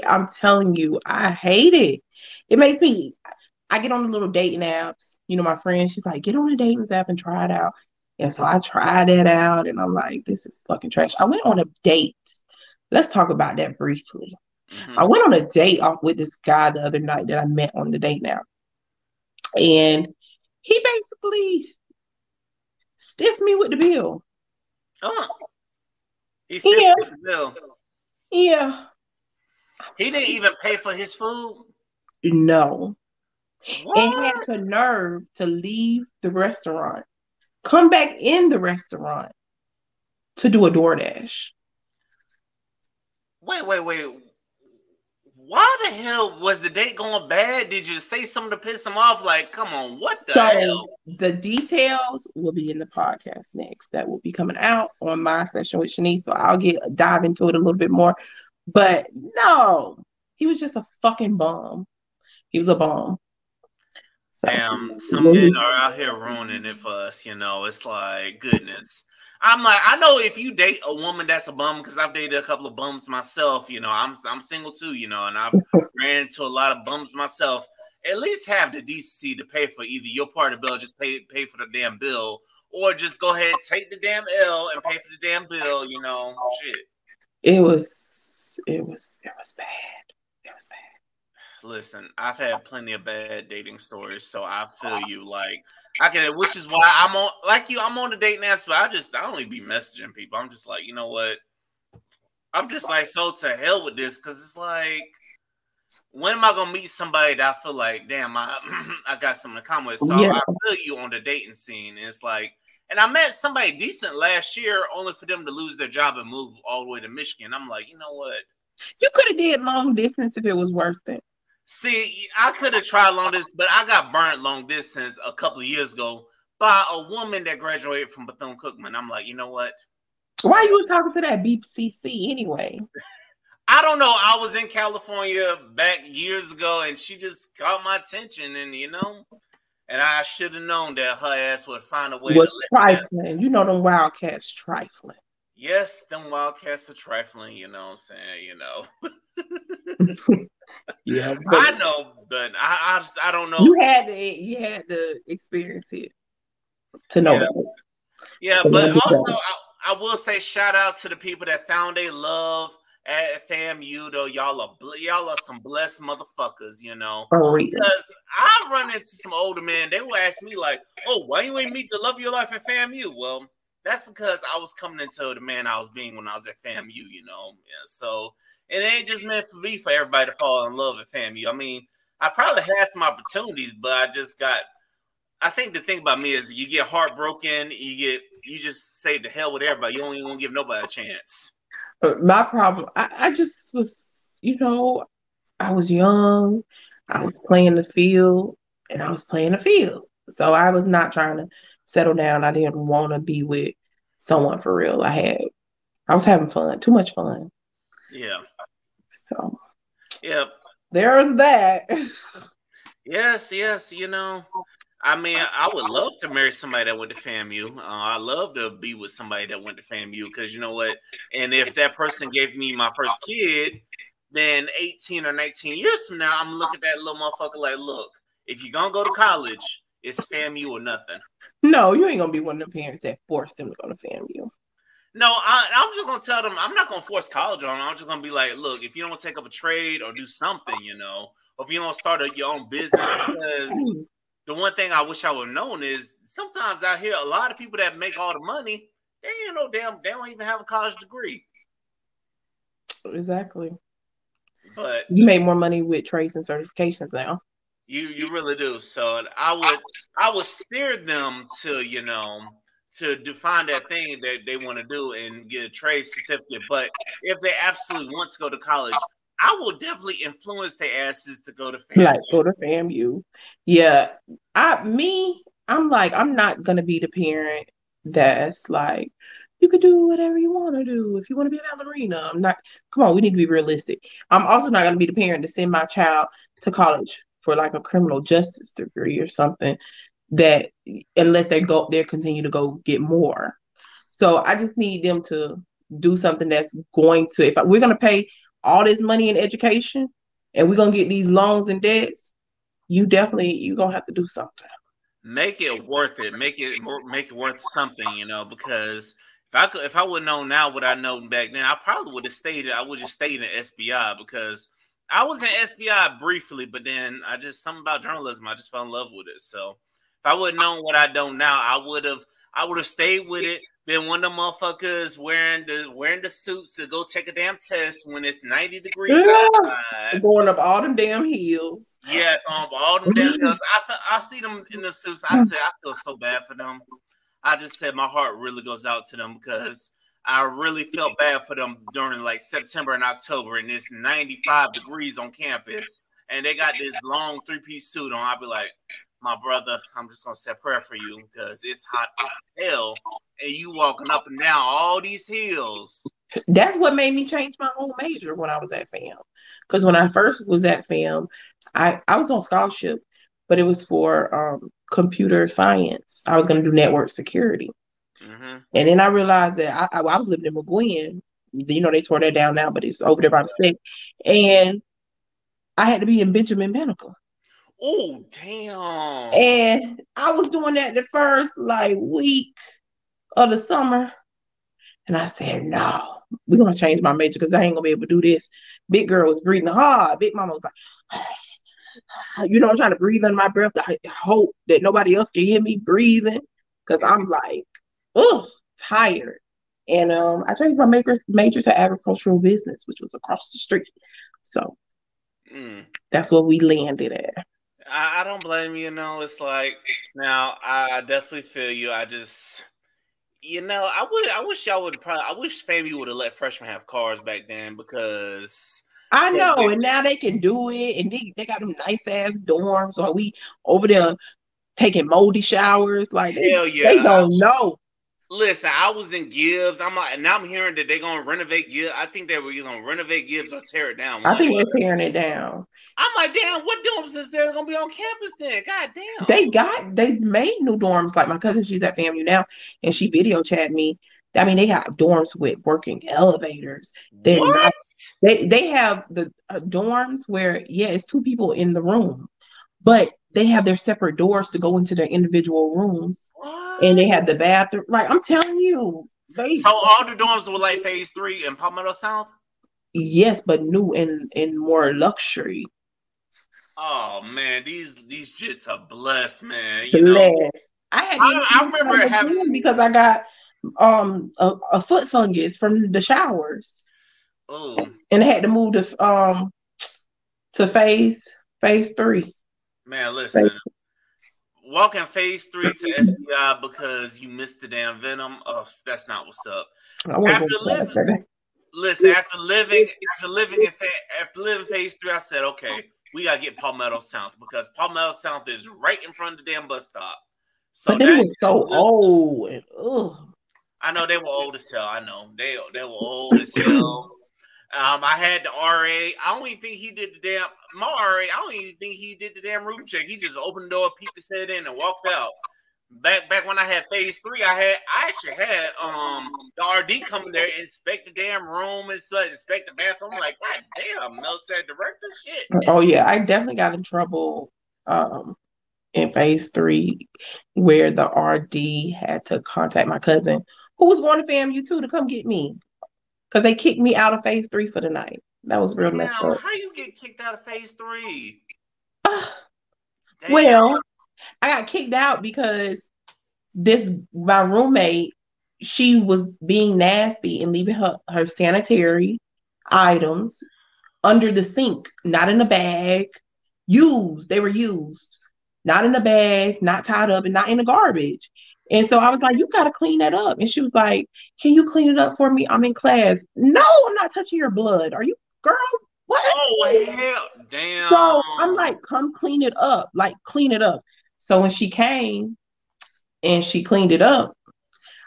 I'm telling you, I hate it. It makes me. I get on the little dating apps. You know, my friend, she's like, get on the dating app and try it out. And so I tried that out, and I'm like, this is fucking trash. I went on a date. Let's talk about that briefly. Mm-hmm. I went on a date off with this guy the other night that I met on the date now. And he basically stiffed me with the bill. Oh. He stiffed yeah. the bill. Yeah. He didn't even pay for his food? No. What? And he had the nerve to leave the restaurant, come back in the restaurant to do a DoorDash. Wait, wait, wait why the hell was the date going bad? Did you say something to piss him off? Like, come on, what the so, hell? The details will be in the podcast next. That will be coming out on my session with Shanise. So I'll get dive into it a little bit more. But no, he was just a fucking bomb. He was a bomb. So, Damn, some men are out here ruining it for us. You know, it's like goodness. I'm like, I know if you date a woman that's a bum, because I've dated a couple of bums myself, you know, I'm I'm single too, you know, and I've ran into a lot of bums myself. At least have the decency to pay for either your part of the bill, just pay pay for the damn bill, or just go ahead, take the damn L and pay for the damn bill, you know, shit. It was it was it was bad. It was bad. Listen, I've had plenty of bad dating stories, so I feel you like I can, which is why I'm on like you. I'm on the date now, but I just I only be messaging people. I'm just like, you know what? I'm just like so to hell with this because it's like, when am I gonna meet somebody that I feel like, damn, I I got something to come with? So yeah. I feel you on the dating scene. And it's like, and I met somebody decent last year, only for them to lose their job and move all the way to Michigan. I'm like, you know what? You could have did long distance if it was worth it. See, I could have tried long distance, but I got burnt long distance a couple of years ago by a woman that graduated from Bethune Cookman. I'm like, you know what? Why you was talking to that BCC anyway? I don't know. I was in California back years ago, and she just caught my attention, and you know, and I should have known that her ass would find a way. Was trifling. You know them Wildcats trifling. Yes, them Wildcats are trifling. You know what I'm saying? You know. yeah, I know, but I, I just I don't know. You had to you had to experience it to know. Yeah, yeah so but also I, I, will say shout out to the people that found a love at FAMU though. Y'all are y'all are some blessed motherfuckers, you know. because I run into some older men. They will ask me like, "Oh, why you ain't meet the love of your life at FAMU?" Well, that's because I was coming into the man I was being when I was at FAMU, you know. Yeah, so it ain't just meant for me for everybody to fall in love with FAMU. I mean, I probably had some opportunities, but I just got. I think the thing about me is you get heartbroken, you get you just say the hell with everybody. You don't even to give nobody a chance. My problem, I, I just was, you know, I was young, I was playing the field, and I was playing the field. So I was not trying to settle down. I didn't want to be with someone for real. I had, I was having fun, too much fun. Yeah. So, yep. There's that. yes, yes. You know, I mean, I would love to marry somebody that went to FAMU. Uh, I love to be with somebody that went to FAMU because you know what? And if that person gave me my first kid, then 18 or 19 years from now, I'm looking at that little motherfucker like, look, if you're gonna go to college, it's FAMU or nothing. No, you ain't gonna be one of the parents that forced them to go to FAMU. No, I, am just gonna tell them I'm not gonna force college on them. I'm just gonna be like, look, if you don't take up a trade or do something, you know, or if you don't start a, your own business, because the one thing I wish I would have known is sometimes I hear a lot of people that make all the money, they ain't no damn, they don't even have a college degree. Exactly. But you make more money with trades and certifications now. You you really do. So I would I would steer them to you know to define that thing that they want to do and get a trade certificate. But if they absolutely want to go to college, I will definitely influence their asses to go to FAMU. Like go to FAMU. Yeah. I me, I'm like, I'm not gonna be the parent that's like, you could do whatever you want to do. If you want to be a ballerina, I'm not. Come on, we need to be realistic. I'm also not going to be the parent to send my child to college for like a criminal justice degree or something that unless they go they continue to go get more. So I just need them to do something that's going to if we're going to pay all this money in education and we're going to get these loans and debts, you definitely you're going to have to do something. Make it worth it. Make it make it worth something, you know, because if I could, if I would known now what I know back then, I probably would have stayed. I would just stayed in SBI because I was in SBI briefly, but then I just something about journalism. I just fell in love with it. So if I would have known what I know now, I would have I would have stayed with it. Been one of the motherfuckers wearing the wearing the suits to go take a damn test when it's 90 degrees yeah. outside. Going up all them damn hills. Yes, on all them damn hills. I I see them in the suits. I said I feel so bad for them. I just said my heart really goes out to them because I really felt bad for them during like September and October, and it's 95 degrees on campus, and they got this long three piece suit on. I'd be like, my brother, I'm just gonna say a prayer for you because it's hot as hell, and you walking up and down all these hills. That's what made me change my whole major when I was at FAM. Because when I first was at FAM, I I was on scholarship, but it was for um, computer science. I was gonna do network security. Mm-hmm. And then I realized that I, I, I, was living in McGuinn. You know, they tore that down now, but it's over there by the state. And I had to be in Benjamin Banneker. Oh, damn. And I was doing that the first like week of the summer. And I said, no, we're gonna change my major because I ain't gonna be able to do this. Big girl was breathing hard. Big mama was like, you know, I'm trying to breathe under my breath. I hope that nobody else can hear me breathing because I'm like, oh, tired. And um, I changed my major, major to agricultural business, which was across the street. So mm. that's what we landed at. I, I, don't blame you. You know, it's like now I definitely feel you. I just, you know, I would, I wish y'all would probably, I wish FAMU would have let freshmen have cars back then because. I know, they, and now they can do it, and they, they got them nice ass dorms. Or we over there taking moldy showers, like hell yeah, they don't know. Listen, I was in Gibbs. I'm like, now I'm hearing that they're gonna renovate Gibbs. I think they were either gonna renovate Gibbs or tear it down. I think they're tearing it down. I'm like, damn, what dorms is there gonna be on campus then? God damn. They got they made new dorms. Like my cousin, she's at FAMU now, and she video chat me. I mean, they have dorms with working elevators. They're what? Not, they they have the uh, dorms where yeah, it's two people in the room, but they have their separate doors to go into their individual rooms, what? and they have the bathroom. Like I'm telling you, they, so all the dorms were like phase three in Palmetto South. Yes, but new and and more luxury. Oh man, these these jits are blessed, man. You blessed. Know, I had I, I remember having because I got um a, a, foot fungus from the showers. Oh, and I had to move to um to phase phase three. Man, listen. Walking phase three to SBI because you missed the damn venom. Oh, that's not what's up. After living, listen, after living, after living in after living phase three, I said, okay, we gotta get Palmetto South because Palmetto South is right in front of the damn bus stop. So but they were so old and ugh. I know they were old as hell. I know they they were old as hell. Um, I had the RA. I don't even think he did the damn my RA. I don't even think he did the damn room check. He just opened the door, peeped his head in, and walked out. Back back when I had phase three, I had I actually had um the RD come there, inspect the damn room and stuff, inspect the bathroom. I'm like, God damn, military director shit. Oh yeah, I definitely got in trouble um in phase three where the RD had to contact my cousin who was going to FAMU too to come get me because they kicked me out of phase three for the night. That was real now, messed up. How you get kicked out of phase three? well, I got kicked out because this my roommate, she was being nasty and leaving her, her sanitary items under the sink, not in a bag, used. They were used, not in a bag, not tied up, and not in the garbage. And so I was like, you got to clean that up. And she was like, can you clean it up for me? I'm in class. No, I'm not touching your blood. Are you, girl? What? Oh, hell. Damn. So I'm like, come clean it up. Like, clean it up. So when she came and she cleaned it up,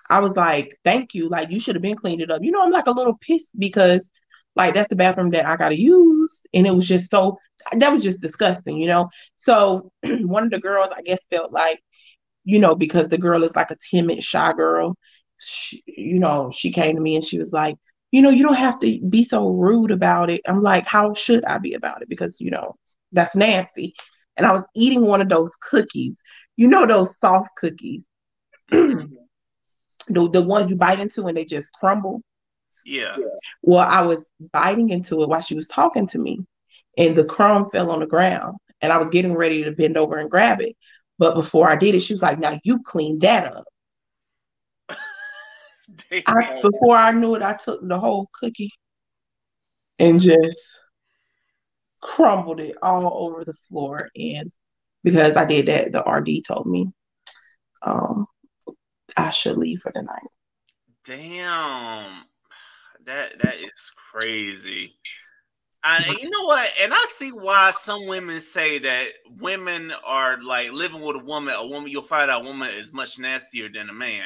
I was like, thank you. Like you should have been cleaned it up. You know, I'm like a little pissed because like that's the bathroom that I gotta use. And it was just so that was just disgusting, you know. So one of the girls, I guess, felt like, you know, because the girl is like a timid, shy girl, she, you know, she came to me and she was like, you know, you don't have to be so rude about it. I'm like, how should I be about it? Because, you know, that's nasty. And I was eating one of those cookies, you know, those soft cookies, the, the ones you bite into and they just crumble. Yeah. Well, I was biting into it while she was talking to me, and the crumb fell on the ground. And I was getting ready to bend over and grab it. But before I did it, she was like, Now you clean that up. I, before I knew it, I took the whole cookie and just crumbled it all over the floor. And because I did that, the RD told me um, I should leave for the night. Damn, that that is crazy. And you know what? And I see why some women say that women are like living with a woman. A woman, you'll find out a woman is much nastier than a man.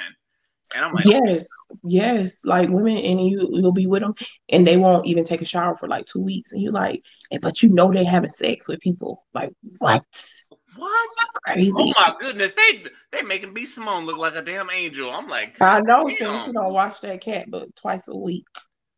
And I'm like, oh. yes, yes, like women, and you you'll be with them, and they won't even take a shower for like two weeks, and you're like, but you know they're having sex with people. Like what? What? Oh crazy. Oh my goodness, they they making B Simone look like a damn angel. I'm like, I know, since you don't watch that cat, but twice a week.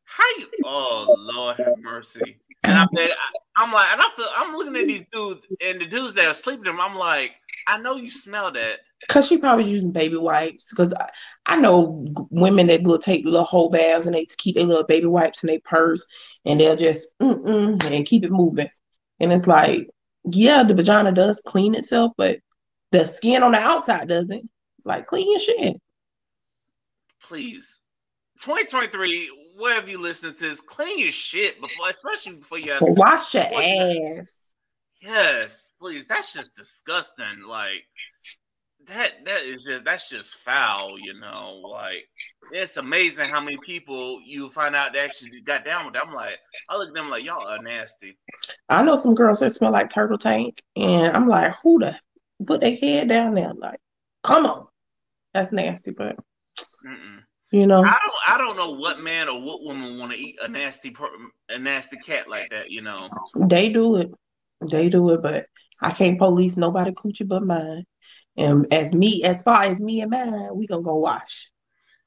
How you? Oh Lord have mercy. And mm-hmm. I bet I, am like, and I feel I'm looking at these dudes and the dudes that are sleeping them. I'm like, I know you smell that. Cause she probably using baby wipes. Cause I, I know women that will take little whole baths and they keep their little baby wipes in their purse and they'll just and keep it moving. And it's like, yeah, the vagina does clean itself, but the skin on the outside doesn't. Like clean your shit. Please. 2023, wherever you listen to this, clean your shit before, especially before you have wash your ass. Yes, please. That's just disgusting. Like that that is just that's just foul, you know. Like it's amazing how many people you find out that actually got down with that. I'm like, I look at them like y'all are nasty. I know some girls that smell like turtle tank, and I'm like, who the put their head down there? Like, come on, that's nasty, but Mm-mm. You know, I don't I don't know what man or what woman want to eat a nasty a nasty cat like that. You know, they do it, they do it, but I can't police nobody coochie but mine. And as me, as far as me and mine, we gonna go wash.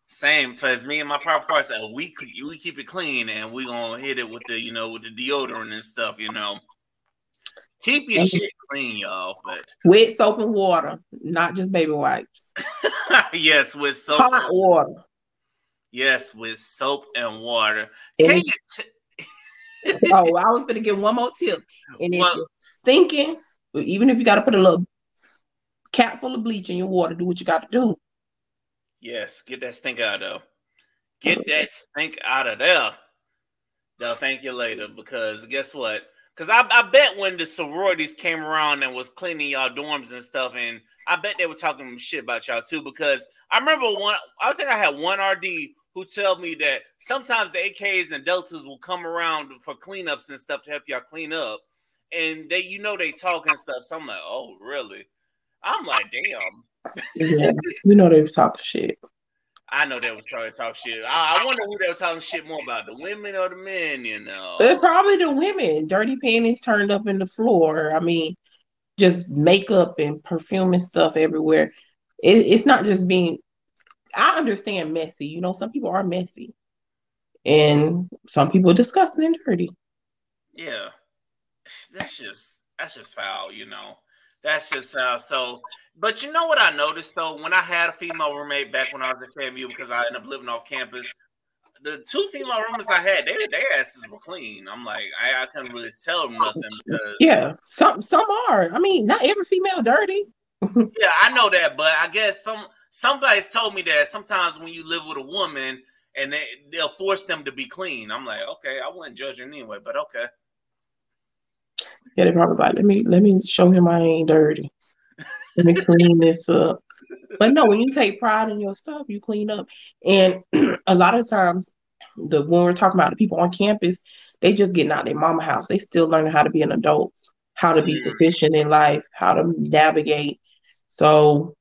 Same, because me and my proper parts, uh, we we keep it clean, and we gonna hit it with the you know with the deodorant and stuff. You know, keep your shit clean, y'all. But with soap and water, not just baby wipes. yes, with soap, hot water. Yes, with soap and water. Can you t- oh, I was gonna give one more tip. And if well, you're thinking, even if you got to put a little cap full of bleach in your water. Do what you got to do. Yes, get that stink out of Get that stink out of there. They'll thank you later because guess what? Because I, I bet when the sororities came around and was cleaning y'all dorms and stuff, and I bet they were talking shit about y'all too. Because I remember one, I think I had one RD who told me that sometimes the AKs and Deltas will come around for cleanups and stuff to help y'all clean up, and they, you know, they talk and stuff. So I'm like, oh, really? I'm like, damn. yeah, you know they were talking shit. I know they were trying to talk shit. I, I, wonder who they were talking shit more about, the women or the men, you know. But probably the women. Dirty panties turned up in the floor. I mean, just makeup and perfume and stuff everywhere. It, it's not just being I understand messy. You know, some people are messy. And some people are disgusting and dirty. Yeah. That's just that's just foul, you know. That's just uh, so. But you know what I noticed though, when I had a female roommate back when I was at FAMU because I ended up living off campus, the two female roommates I had, they their asses were clean. I'm like, I, I couldn't really tell them nothing because yeah, some some are. I mean, not every female dirty. yeah, I know that, but I guess some somebody's told me that sometimes when you live with a woman and they they'll force them to be clean. I'm like, okay, I wouldn't judge anyway, but okay. Yeah, they probably like, let me let me show him I ain't dirty. Let me clean this up. But no, when you take pride in your stuff, you clean up. And a lot of times, the when we're talking about the people on campus, they just getting out their mama house. They still learning how to be an adult, how to be mm. sufficient in life, how to navigate. So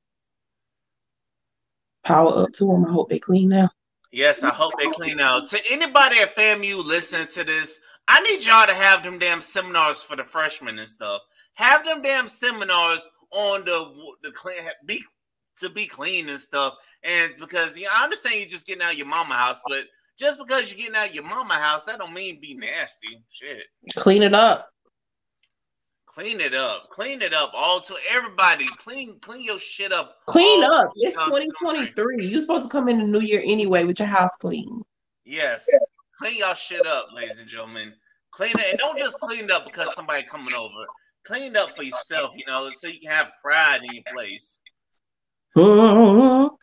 power up to them. I hope they clean now. Yes, I hope they clean out. To anybody at FAMU listening to this, I need y'all to have them damn seminars for the freshmen and stuff. Have them damn seminars on the the clean be to be clean and stuff. And because yeah, I understand you're just getting out your mama house, but just because you're getting out your mama house, that don't mean be nasty. Shit. Clean it up. Clean it up. Clean it up. All to everybody. Clean clean your shit up. Clean up. It's 2023. You're supposed to come in the new year anyway with your house clean. Yes. Clean y'all shit up, ladies and gentlemen. Clean it and don't just clean it up because somebody coming over. Clean it up for yourself, you know, so you can have pride in your place. All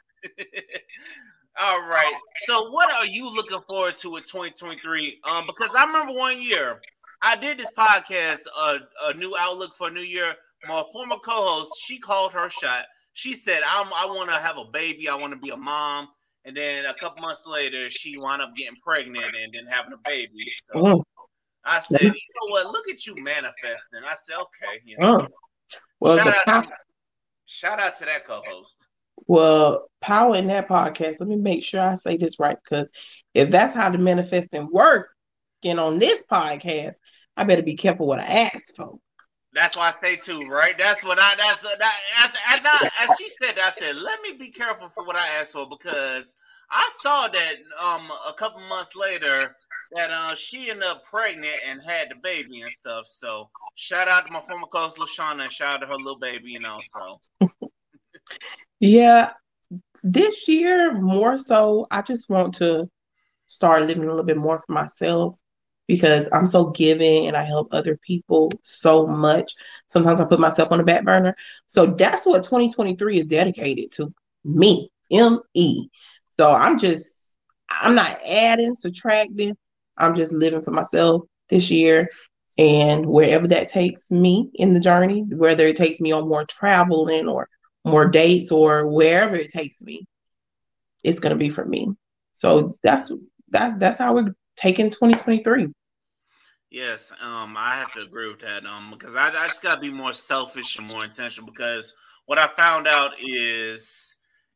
right. So what are you looking forward to with 2023? Um, because I remember one year I did this podcast, uh, a new outlook for New Year. My former co-host, she called her shot. She said, "I'm, I want to have a baby. I want to be a mom." And then a couple months later, she wound up getting pregnant and then having a baby. So oh. I said, "You know what? Look at you manifesting." I said, "Okay." You know. Oh. Well, shout, out to, shout out to that co-host. Well, power in that podcast. Let me make sure I say this right because if that's how the manifesting work, and on this podcast, I better be careful what I ask for. That's why I say too, right? That's what I. That's that. After, after, as she said, I said, let me be careful for what I ask for because I saw that um a couple months later that uh she ended up pregnant and had the baby and stuff. So shout out to my former co-host Lashana and shout out to her little baby, you know. So yeah, this year more so, I just want to start living a little bit more for myself because I'm so giving and I help other people so much. Sometimes I put myself on the back burner. So that's what 2023 is dedicated to me, M E. So I'm just, I'm not adding, subtracting. I'm just living for myself this year. And wherever that takes me in the journey, whether it takes me on more traveling or more dates or wherever it takes me, it's going to be for me. So that's that, that's how we're taking 2023. Yes, um, I have to agree with that. Um, because I, I just gotta be more selfish and more intentional. Because what I found out is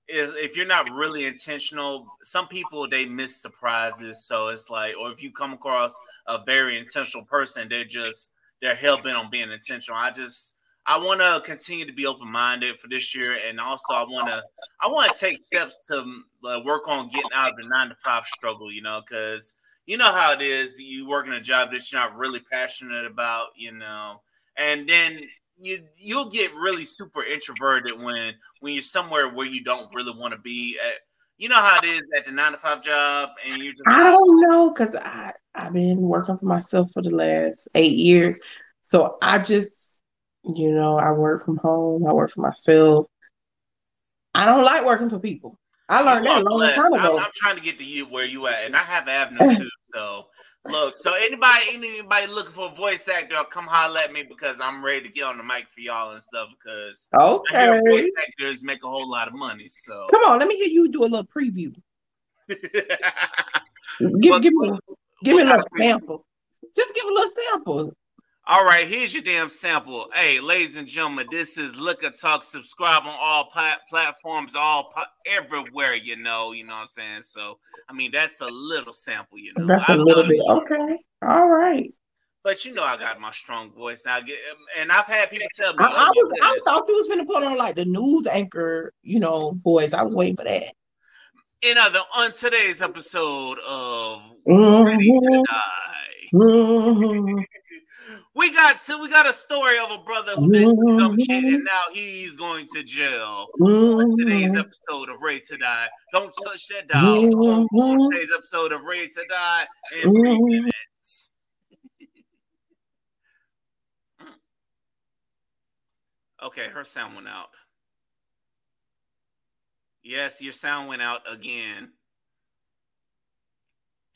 is if you're not really intentional, some people they miss surprises. So it's like, or if you come across a very intentional person, they're just they're hell bent on being intentional. I just I want to continue to be open minded for this year, and also I want to I want to take steps to uh, work on getting out of the nine to five struggle. You know, because you know how it is. You work in a job that you're not really passionate about, you know, and then you you'll get really super introverted when when you're somewhere where you don't really want to be at. You know how it is at the nine to five job, and you just I don't know because I I've been working for myself for the last eight years, so I just you know I work from home. I work for myself. I don't like working for people. I learned that a long time ago. I'm, I'm, trying to get to you where you at, and I have Avenue too. So look, so anybody anybody looking for a voice actor, come holler at me because I'm ready to get on the mic for y'all and stuff. Because okay, voice actors make a whole lot of money. So come on, let me hear you do a little preview. give, give me give me a little sample. Just give a little sample. All right, here's your damn sample. Hey, ladies and gentlemen, this is Look Liquor Talk. Subscribe on all plat- platforms, all everywhere. You know, you know what I'm saying. So, I mean, that's a little sample. You know, that's a little bit okay. All right. But you know, I got my strong voice now, and I've had people tell me. I, I was, I thought you was gonna put on like the news anchor, you know, voice. I was waiting for that. In other, on today's episode of mm-hmm. Ready to Die. Mm-hmm. We got to, we got a story of a brother who did some shit and now he's going to jail. On today's episode of Ready to Die. Don't touch that dial. On today's episode of Ready to Die in three minutes. okay, her sound went out. Yes, your sound went out again.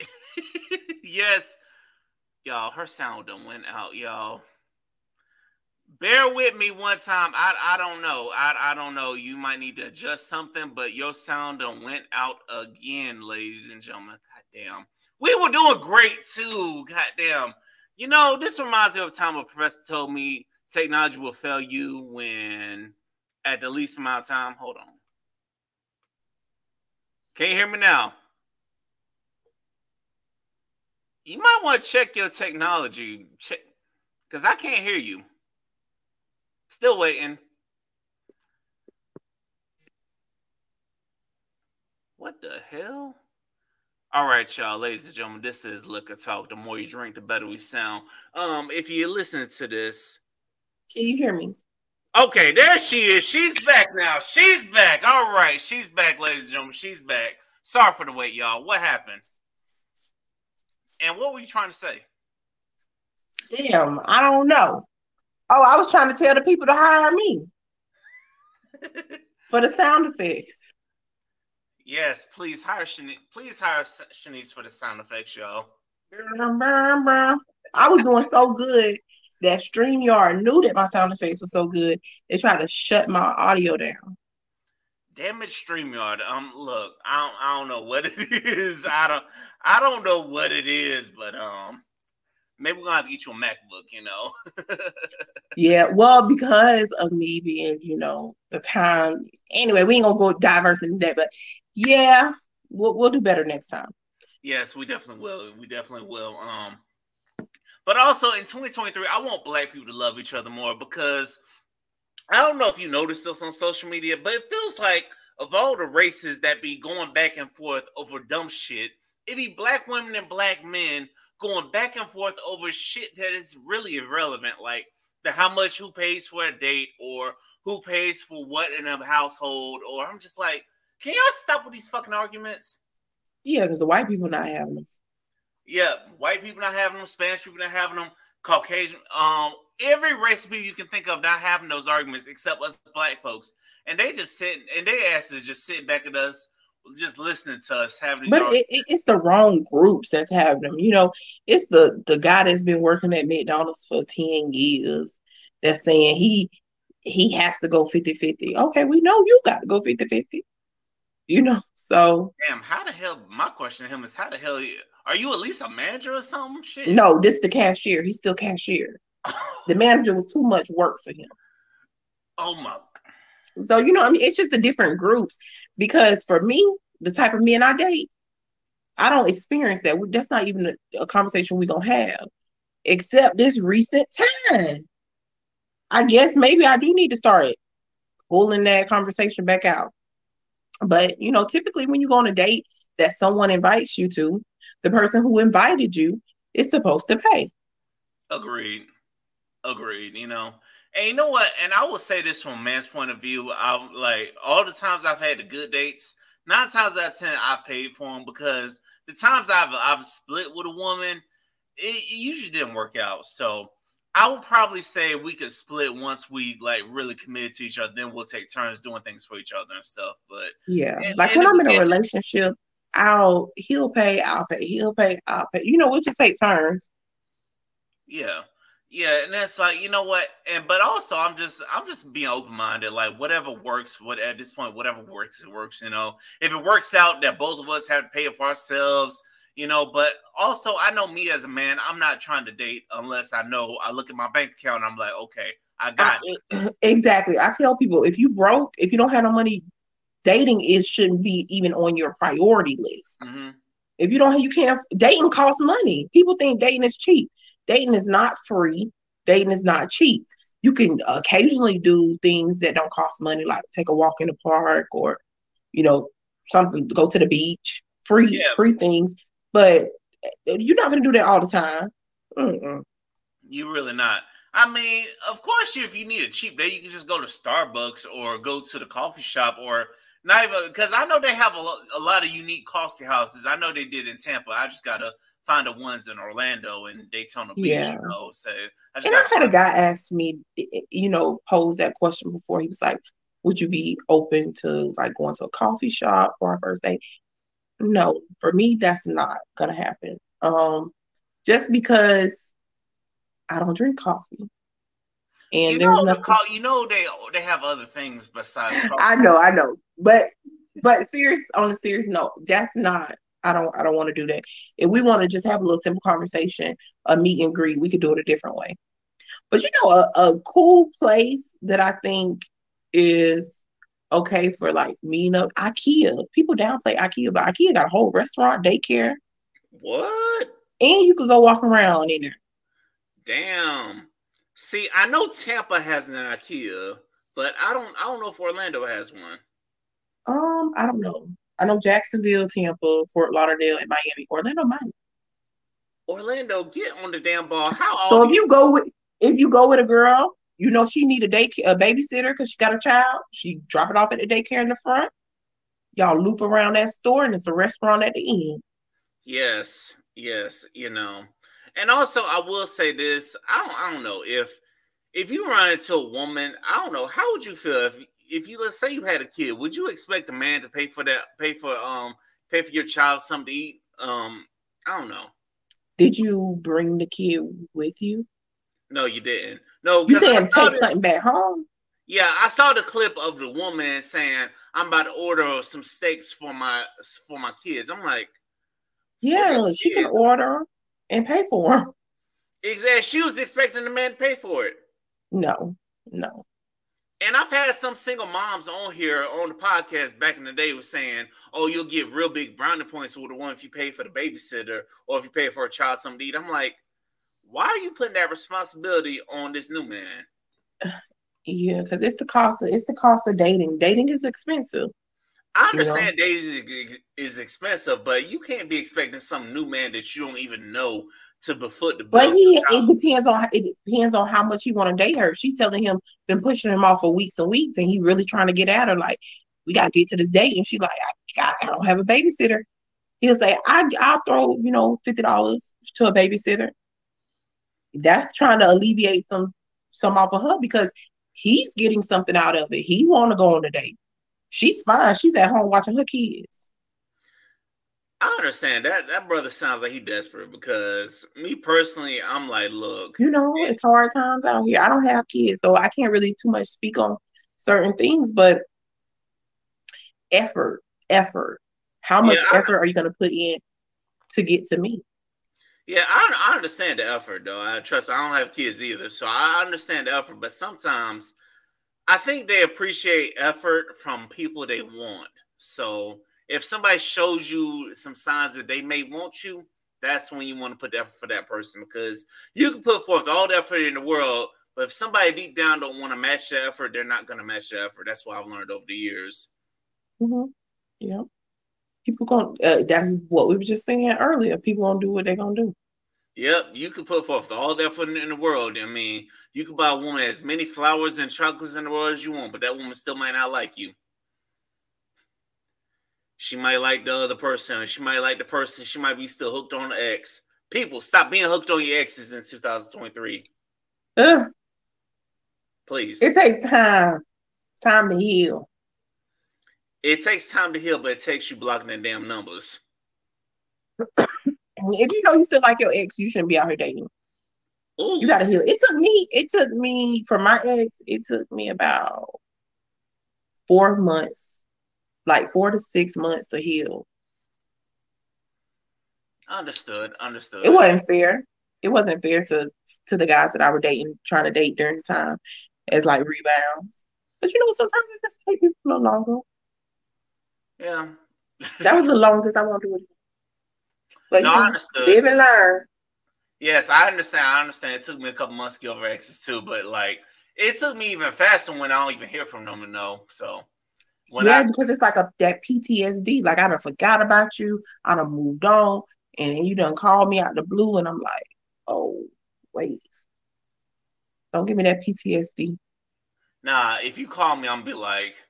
yes, y'all, her sound done went out, y'all. Bear with me one time. I I don't know. I I don't know. You might need to adjust something, but your sound done went out again, ladies and gentlemen. God damn. We were doing great too. God damn. You know, this reminds me of a time a professor told me technology will fail you when at the least amount of time. Hold on. Can you hear me now? You might want to check your technology, check, because I can't hear you. Still waiting. What the hell? All right, y'all, ladies and gentlemen, this is Liquor Talk. The more you drink, the better we sound. Um, if you're listening to this, can you hear me? Okay, there she is. She's back now. She's back. All right, she's back, ladies and gentlemen. She's back. Sorry for the wait, y'all. What happened? And what were you trying to say? Damn, I don't know. Oh, I was trying to tell the people to hire me for the sound effects. Yes, please hire Shanise. Please hire Shanise for the sound effects, y'all. I was doing so good that StreamYard knew that my sound effects were so good, they tried to shut my audio down. Damn it, StreamYard. Um, look, I don't, I don't know what it is. I don't, I don't know what it is, but um, maybe we're gonna have to get you a MacBook. You know. yeah, well, because of me being, you know, the time. Anyway, we ain't gonna go diverse into that, but yeah, we'll we'll do better next time. Yes, we definitely will. We definitely will. Um, but also in 2023, I want black people to love each other more because I don't know if you noticed this on social media, but it feels like of all the races that be going back and forth over dumb shit, it be black women and black men going back and forth over shit that is really irrelevant, like the how much who pays for a date or who pays for what in a household, or I'm just like, can y'all stop with these fucking arguments? Yeah, because the white people not having them. Yeah, white people not having them, Spanish people not having them, Caucasian, um, every race people you can think of not having those arguments except us black folks. And they just sit and their asses just sitting back at us, just listening to us having But it, it's the wrong groups that's having them. You know, it's the the guy that's been working at McDonald's for 10 years that's saying he he has to go 50-50. Okay, we know you got to go 50-50. You know, so damn, how the hell my question to him is how the hell are you at least a manager or something? Shit. No, this the cashier. He's still cashier. the manager was too much work for him. Oh my. So you know, I mean, it's just the different groups because for me, the type of men I date, I don't experience that. That's not even a, a conversation we gonna have, except this recent time. I guess maybe I do need to start pulling that conversation back out. But you know, typically when you go on a date that someone invites you to, the person who invited you is supposed to pay. Agreed. Agreed. You know, and you know what? And I will say this from a man's point of view. I'm like all the times I've had the good dates, nine times out of ten I've paid for them because the times I've I've split with a woman, it, it usually didn't work out. So I would probably say we could split once we like really committed to each other. Then we'll take turns doing things for each other and stuff. But yeah, and, like and when I'm in a relationship, I'll he'll pay, I'll pay, he'll pay, I'll pay. You know, we just take turns. Yeah. Yeah, and that's like you know what, and but also I'm just I'm just being open minded. Like whatever works, what at this point, whatever works, it works. You know, if it works out that both of us have to pay it for ourselves, you know. But also, I know me as a man, I'm not trying to date unless I know I look at my bank account. I'm like, okay, I got I, it. Exactly. I tell people if you broke, if you don't have no money, dating is shouldn't be even on your priority list. Mm-hmm. If you don't, you can't. Dating costs money. People think dating is cheap dating is not free. Dating is not cheap. You can occasionally do things that don't cost money, like take a walk in the park or, you know, something go to the beach, free yeah. free things. But eh, you're not gonna do that all the time. Mm-mm. You really not. I mean, of course, if you need a cheap day, you can just go to Starbucks or go to the coffee shop or not even because I know they have a, a lot of unique coffee houses. I know they did in Tampa. I just gotta find the ones in Orlando and Daytona Beach. Yeah. You know, so I and I had a guy ask me, you know, pose that question before. He was like, "Would you be open to like going to a coffee shop for our first date?" No, for me, that's not gonna happen. Um, just because I don't drink coffee. And you there's know, nothing. You know they they have other things besides. Coffee. I know, I know, but but serious on a serious note, that's not I don't I don't want to do that. If we want to just have a little simple conversation, a meet and greet, we could do it a different way. But you know, a, a cool place that I think is okay for like meeting up. IKEA, people downplay IKEA, but IKEA got a whole restaurant, daycare. What? And you could go walk around in there. Damn. See, I know Tampa has an IKEA, but I don't. I don't know if Orlando has one. Um, I don't know. I know Jacksonville, Tampa, Fort Lauderdale, and Miami. Orlando might. Orlando, get on the damn ball. How? So if you go with if you go with a girl, you know she need a day a babysitter because she got a child. She drop it off at the daycare in the front. Y'all loop around that store, and it's a restaurant at the end. Yes, yes, you know. And also, I will say this: I don't, I don't know if if you run into a woman, I don't know how would you feel if if you let's say you had a kid, would you expect a man to pay for that, pay for um, pay for your child something to eat? Um, I don't know. Did you bring the kid with you? No, you didn't. No, you saying take the, something back home? Yeah, I saw the clip of the woman saying, "I'm about to order some steaks for my for my kids." I'm like, yeah, she can order and pay for them. Exactly. She was expecting the man to pay for it. No, no. And I've had some single moms on here on the podcast back in the day was saying, "Oh, you'll get real big brownie points with the one if you pay for the babysitter or if you pay for a child something to eat." I'm like, why are you putting that responsibility on this new man? Yeah, because it's the cost of it's the cost of dating. Dating is expensive. I understand you know? dating is, is expensive, but you can't be expecting some new man that you don't even know to the. But he, it depends on it depends on how much he want to date her. She's telling him been pushing him off for weeks and weeks, and he really trying to get at her. Like, we gotta get to this date, and she's like, I, I don't have a babysitter. He'll say, I I'll throw you know fifty dollars to a babysitter. That's trying to alleviate some some off of her because he's getting something out of it. He want to go on a date. She's fine. She's at home watching her kids. I understand that that brother sounds like he desperate because me personally, I'm like, look, you know, it's hard times out here. I don't have kids, so I can't really too much speak on certain things, but effort, effort. How much yeah, effort are you going to put in to get to me? Yeah, I, I understand the effort though. I trust. I don't have kids either, so I understand the effort. But sometimes, I think they appreciate effort from people they want. So if somebody shows you some signs that they may want you, that's when you want to put the effort for that person because you can put forth all the effort in the world, but if somebody deep down don't want to match the effort, they're not going to match the effort. That's what I've learned over the years. Mm-hmm. Yeah. People going uh, that's what we were just saying earlier. People gonna do what they're gonna do. Yep, you can put forth all the effort in the world. I mean, you can buy a woman as many flowers and chocolates in the world as you want, but that woman still might not like you. She might like the other person. She might like the person. She might be still hooked on the ex. People, stop being hooked on your exes in 2023. Ugh. Please. It takes time. Time to heal. It takes time to heal, but it takes you blocking the damn numbers. if you know you still like your ex, you shouldn't be out here dating. Ooh. You gotta heal. It took me, it took me for my ex, it took me about four months like four to six months to heal. Understood. Understood. It wasn't fair. It wasn't fair to to the guys that I were dating, trying to date during the time as like rebounds. But you know, sometimes it just takes people a little longer. Yeah. that was the longest I want to do. But no, you I understood. live and learn. Yes, I understand. I understand. It took me a couple months to get over exes too, but like it took me even faster when I don't even hear from them to know. So when yeah, I, because it's like a that PTSD. Like I done forgot about you. I done moved on, and you done called me out the blue, and I'm like, oh wait, don't give me that PTSD. Nah, if you call me, I'm be like,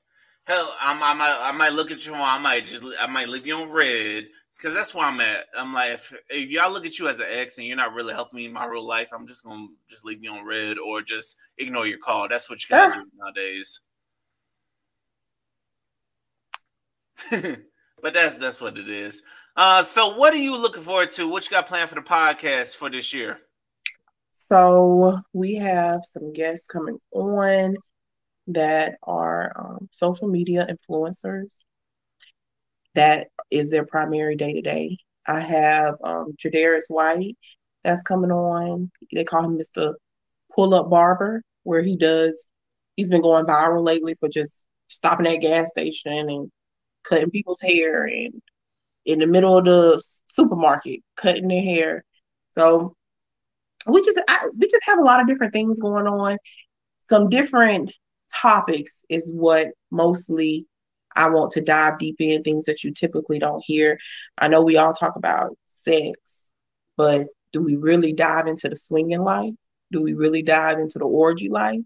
hell, I'm, I might, I might look at you, I might just, I might leave you on red, because that's where I'm at. I'm like, if, if y'all look at you as an ex and you're not really helping me in my real life, I'm just gonna just leave you on red or just ignore your call. That's what you gotta do nowadays. but that's that's what it is. Uh, so what are you looking forward to? What you got planned for the podcast for this year? So we have some guests coming on that are um, social media influencers. That is their primary day to day. I have um, White that's coming on. They call him Mr. Pull Up Barber, where he does. He's been going viral lately for just stopping at gas station and cutting people's hair and in the middle of the supermarket cutting their hair. So we just I, we just have a lot of different things going on. Some different topics is what mostly I want to dive deep in things that you typically don't hear. I know we all talk about sex, but do we really dive into the swinging life? Do we really dive into the orgy life?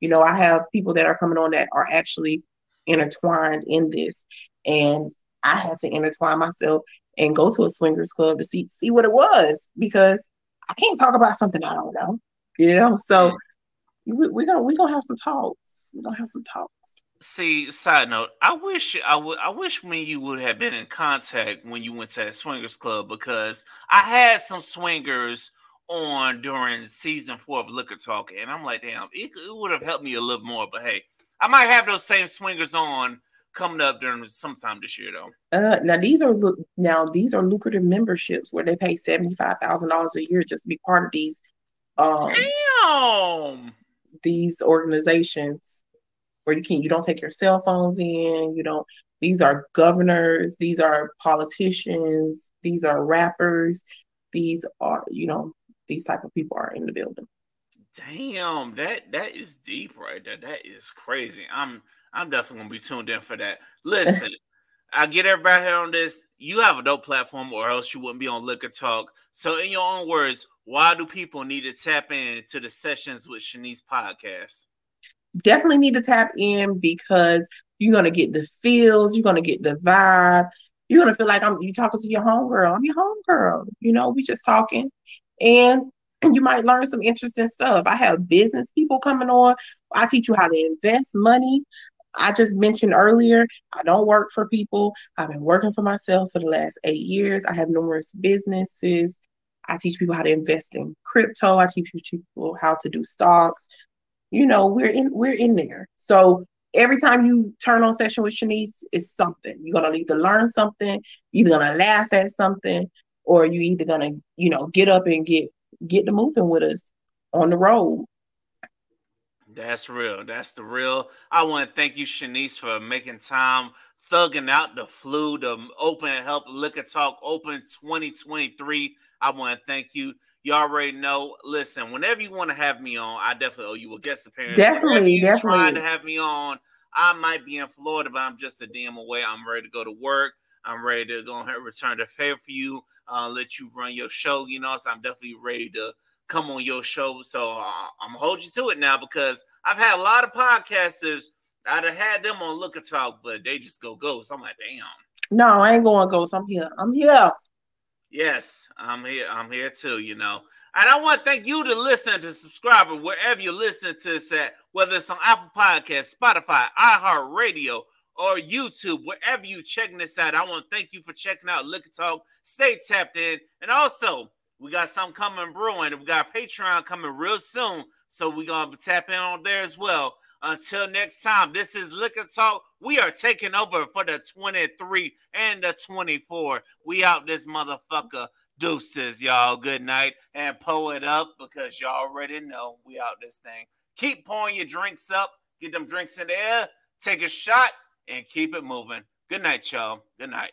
You know, I have people that are coming on that are actually intertwined in this, and I had to intertwine myself and go to a swingers club to see see what it was because I can't talk about something I don't know. You know, so we, we're gonna we're gonna have some talks. We're gonna have some talks. See, side note, I wish I would I wish me you would have been in contact when you went to that swingers club because I had some swingers on during season four of Liquor Talk, and I'm like, damn, it, it would have helped me a little more. But hey, I might have those same swingers on coming up during sometime this year though. Uh, now these are now these are lucrative memberships where they pay seventy five thousand dollars a year just to be part of these. Um, Damn. These organizations where you can you don't take your cell phones in. You don't. These are governors. These are politicians. These are rappers. These are you know these type of people are in the building. Damn, that that is deep right there. That is crazy. I'm I'm definitely gonna be tuned in for that. Listen, I get everybody here on this. You have a dope platform, or else you wouldn't be on Liquor Talk. So, in your own words, why do people need to tap into the sessions with Shanise podcast? Definitely need to tap in because you're gonna get the feels, you're gonna get the vibe, you're gonna feel like I'm you talking to your homegirl. I'm your homegirl. You know, we just talking, and you might learn some interesting stuff. I have business people coming on. I teach you how to invest money. I just mentioned earlier, I don't work for people. I've been working for myself for the last eight years. I have numerous businesses. I teach people how to invest in crypto. I teach people how to do stocks. You know, we're in we're in there. So every time you turn on session with Shanise, it's something. You're gonna either learn something, either gonna laugh at something, or you're either gonna, you know, get up and get get the moving with us on the road. That's real. That's the real. I want to thank you, Shanise, for making time, thugging out the flu, the open help liquor talk open 2023. I want to thank you. You already know. Listen, whenever you want to have me on, I definitely owe you a guest appearance. Definitely, definitely. Trying to have me on, I might be in Florida, but I'm just a damn away. I'm ready to go to work. I'm ready to go ahead and return the favor for you. Uh, let you run your show. You know, so I'm definitely ready to come on your show. So uh, I'm gonna hold you to it now because I've had a lot of podcasters. I'd have had them on Liquor Talk, but they just go ghost. I'm like, damn. No, I ain't going ghost. I'm here. I'm here. Yes, I'm here. I'm here too. You know, and I want to thank you to listen to subscriber wherever you're listening to us at, whether it's on Apple Podcasts, Spotify, iHeartRadio, or YouTube, wherever you checking this out. I want to thank you for checking out Liquor Talk. Stay tapped in, and also we got something coming brewing. We got Patreon coming real soon. So we're going to tap in on there as well. Until next time, this is Liquor Talk. We are taking over for the 23 and the 24. We out this motherfucker. Deuces, y'all. Good night. And pull it up because y'all already know we out this thing. Keep pouring your drinks up. Get them drinks in the air. Take a shot and keep it moving. Good night, y'all. Good night.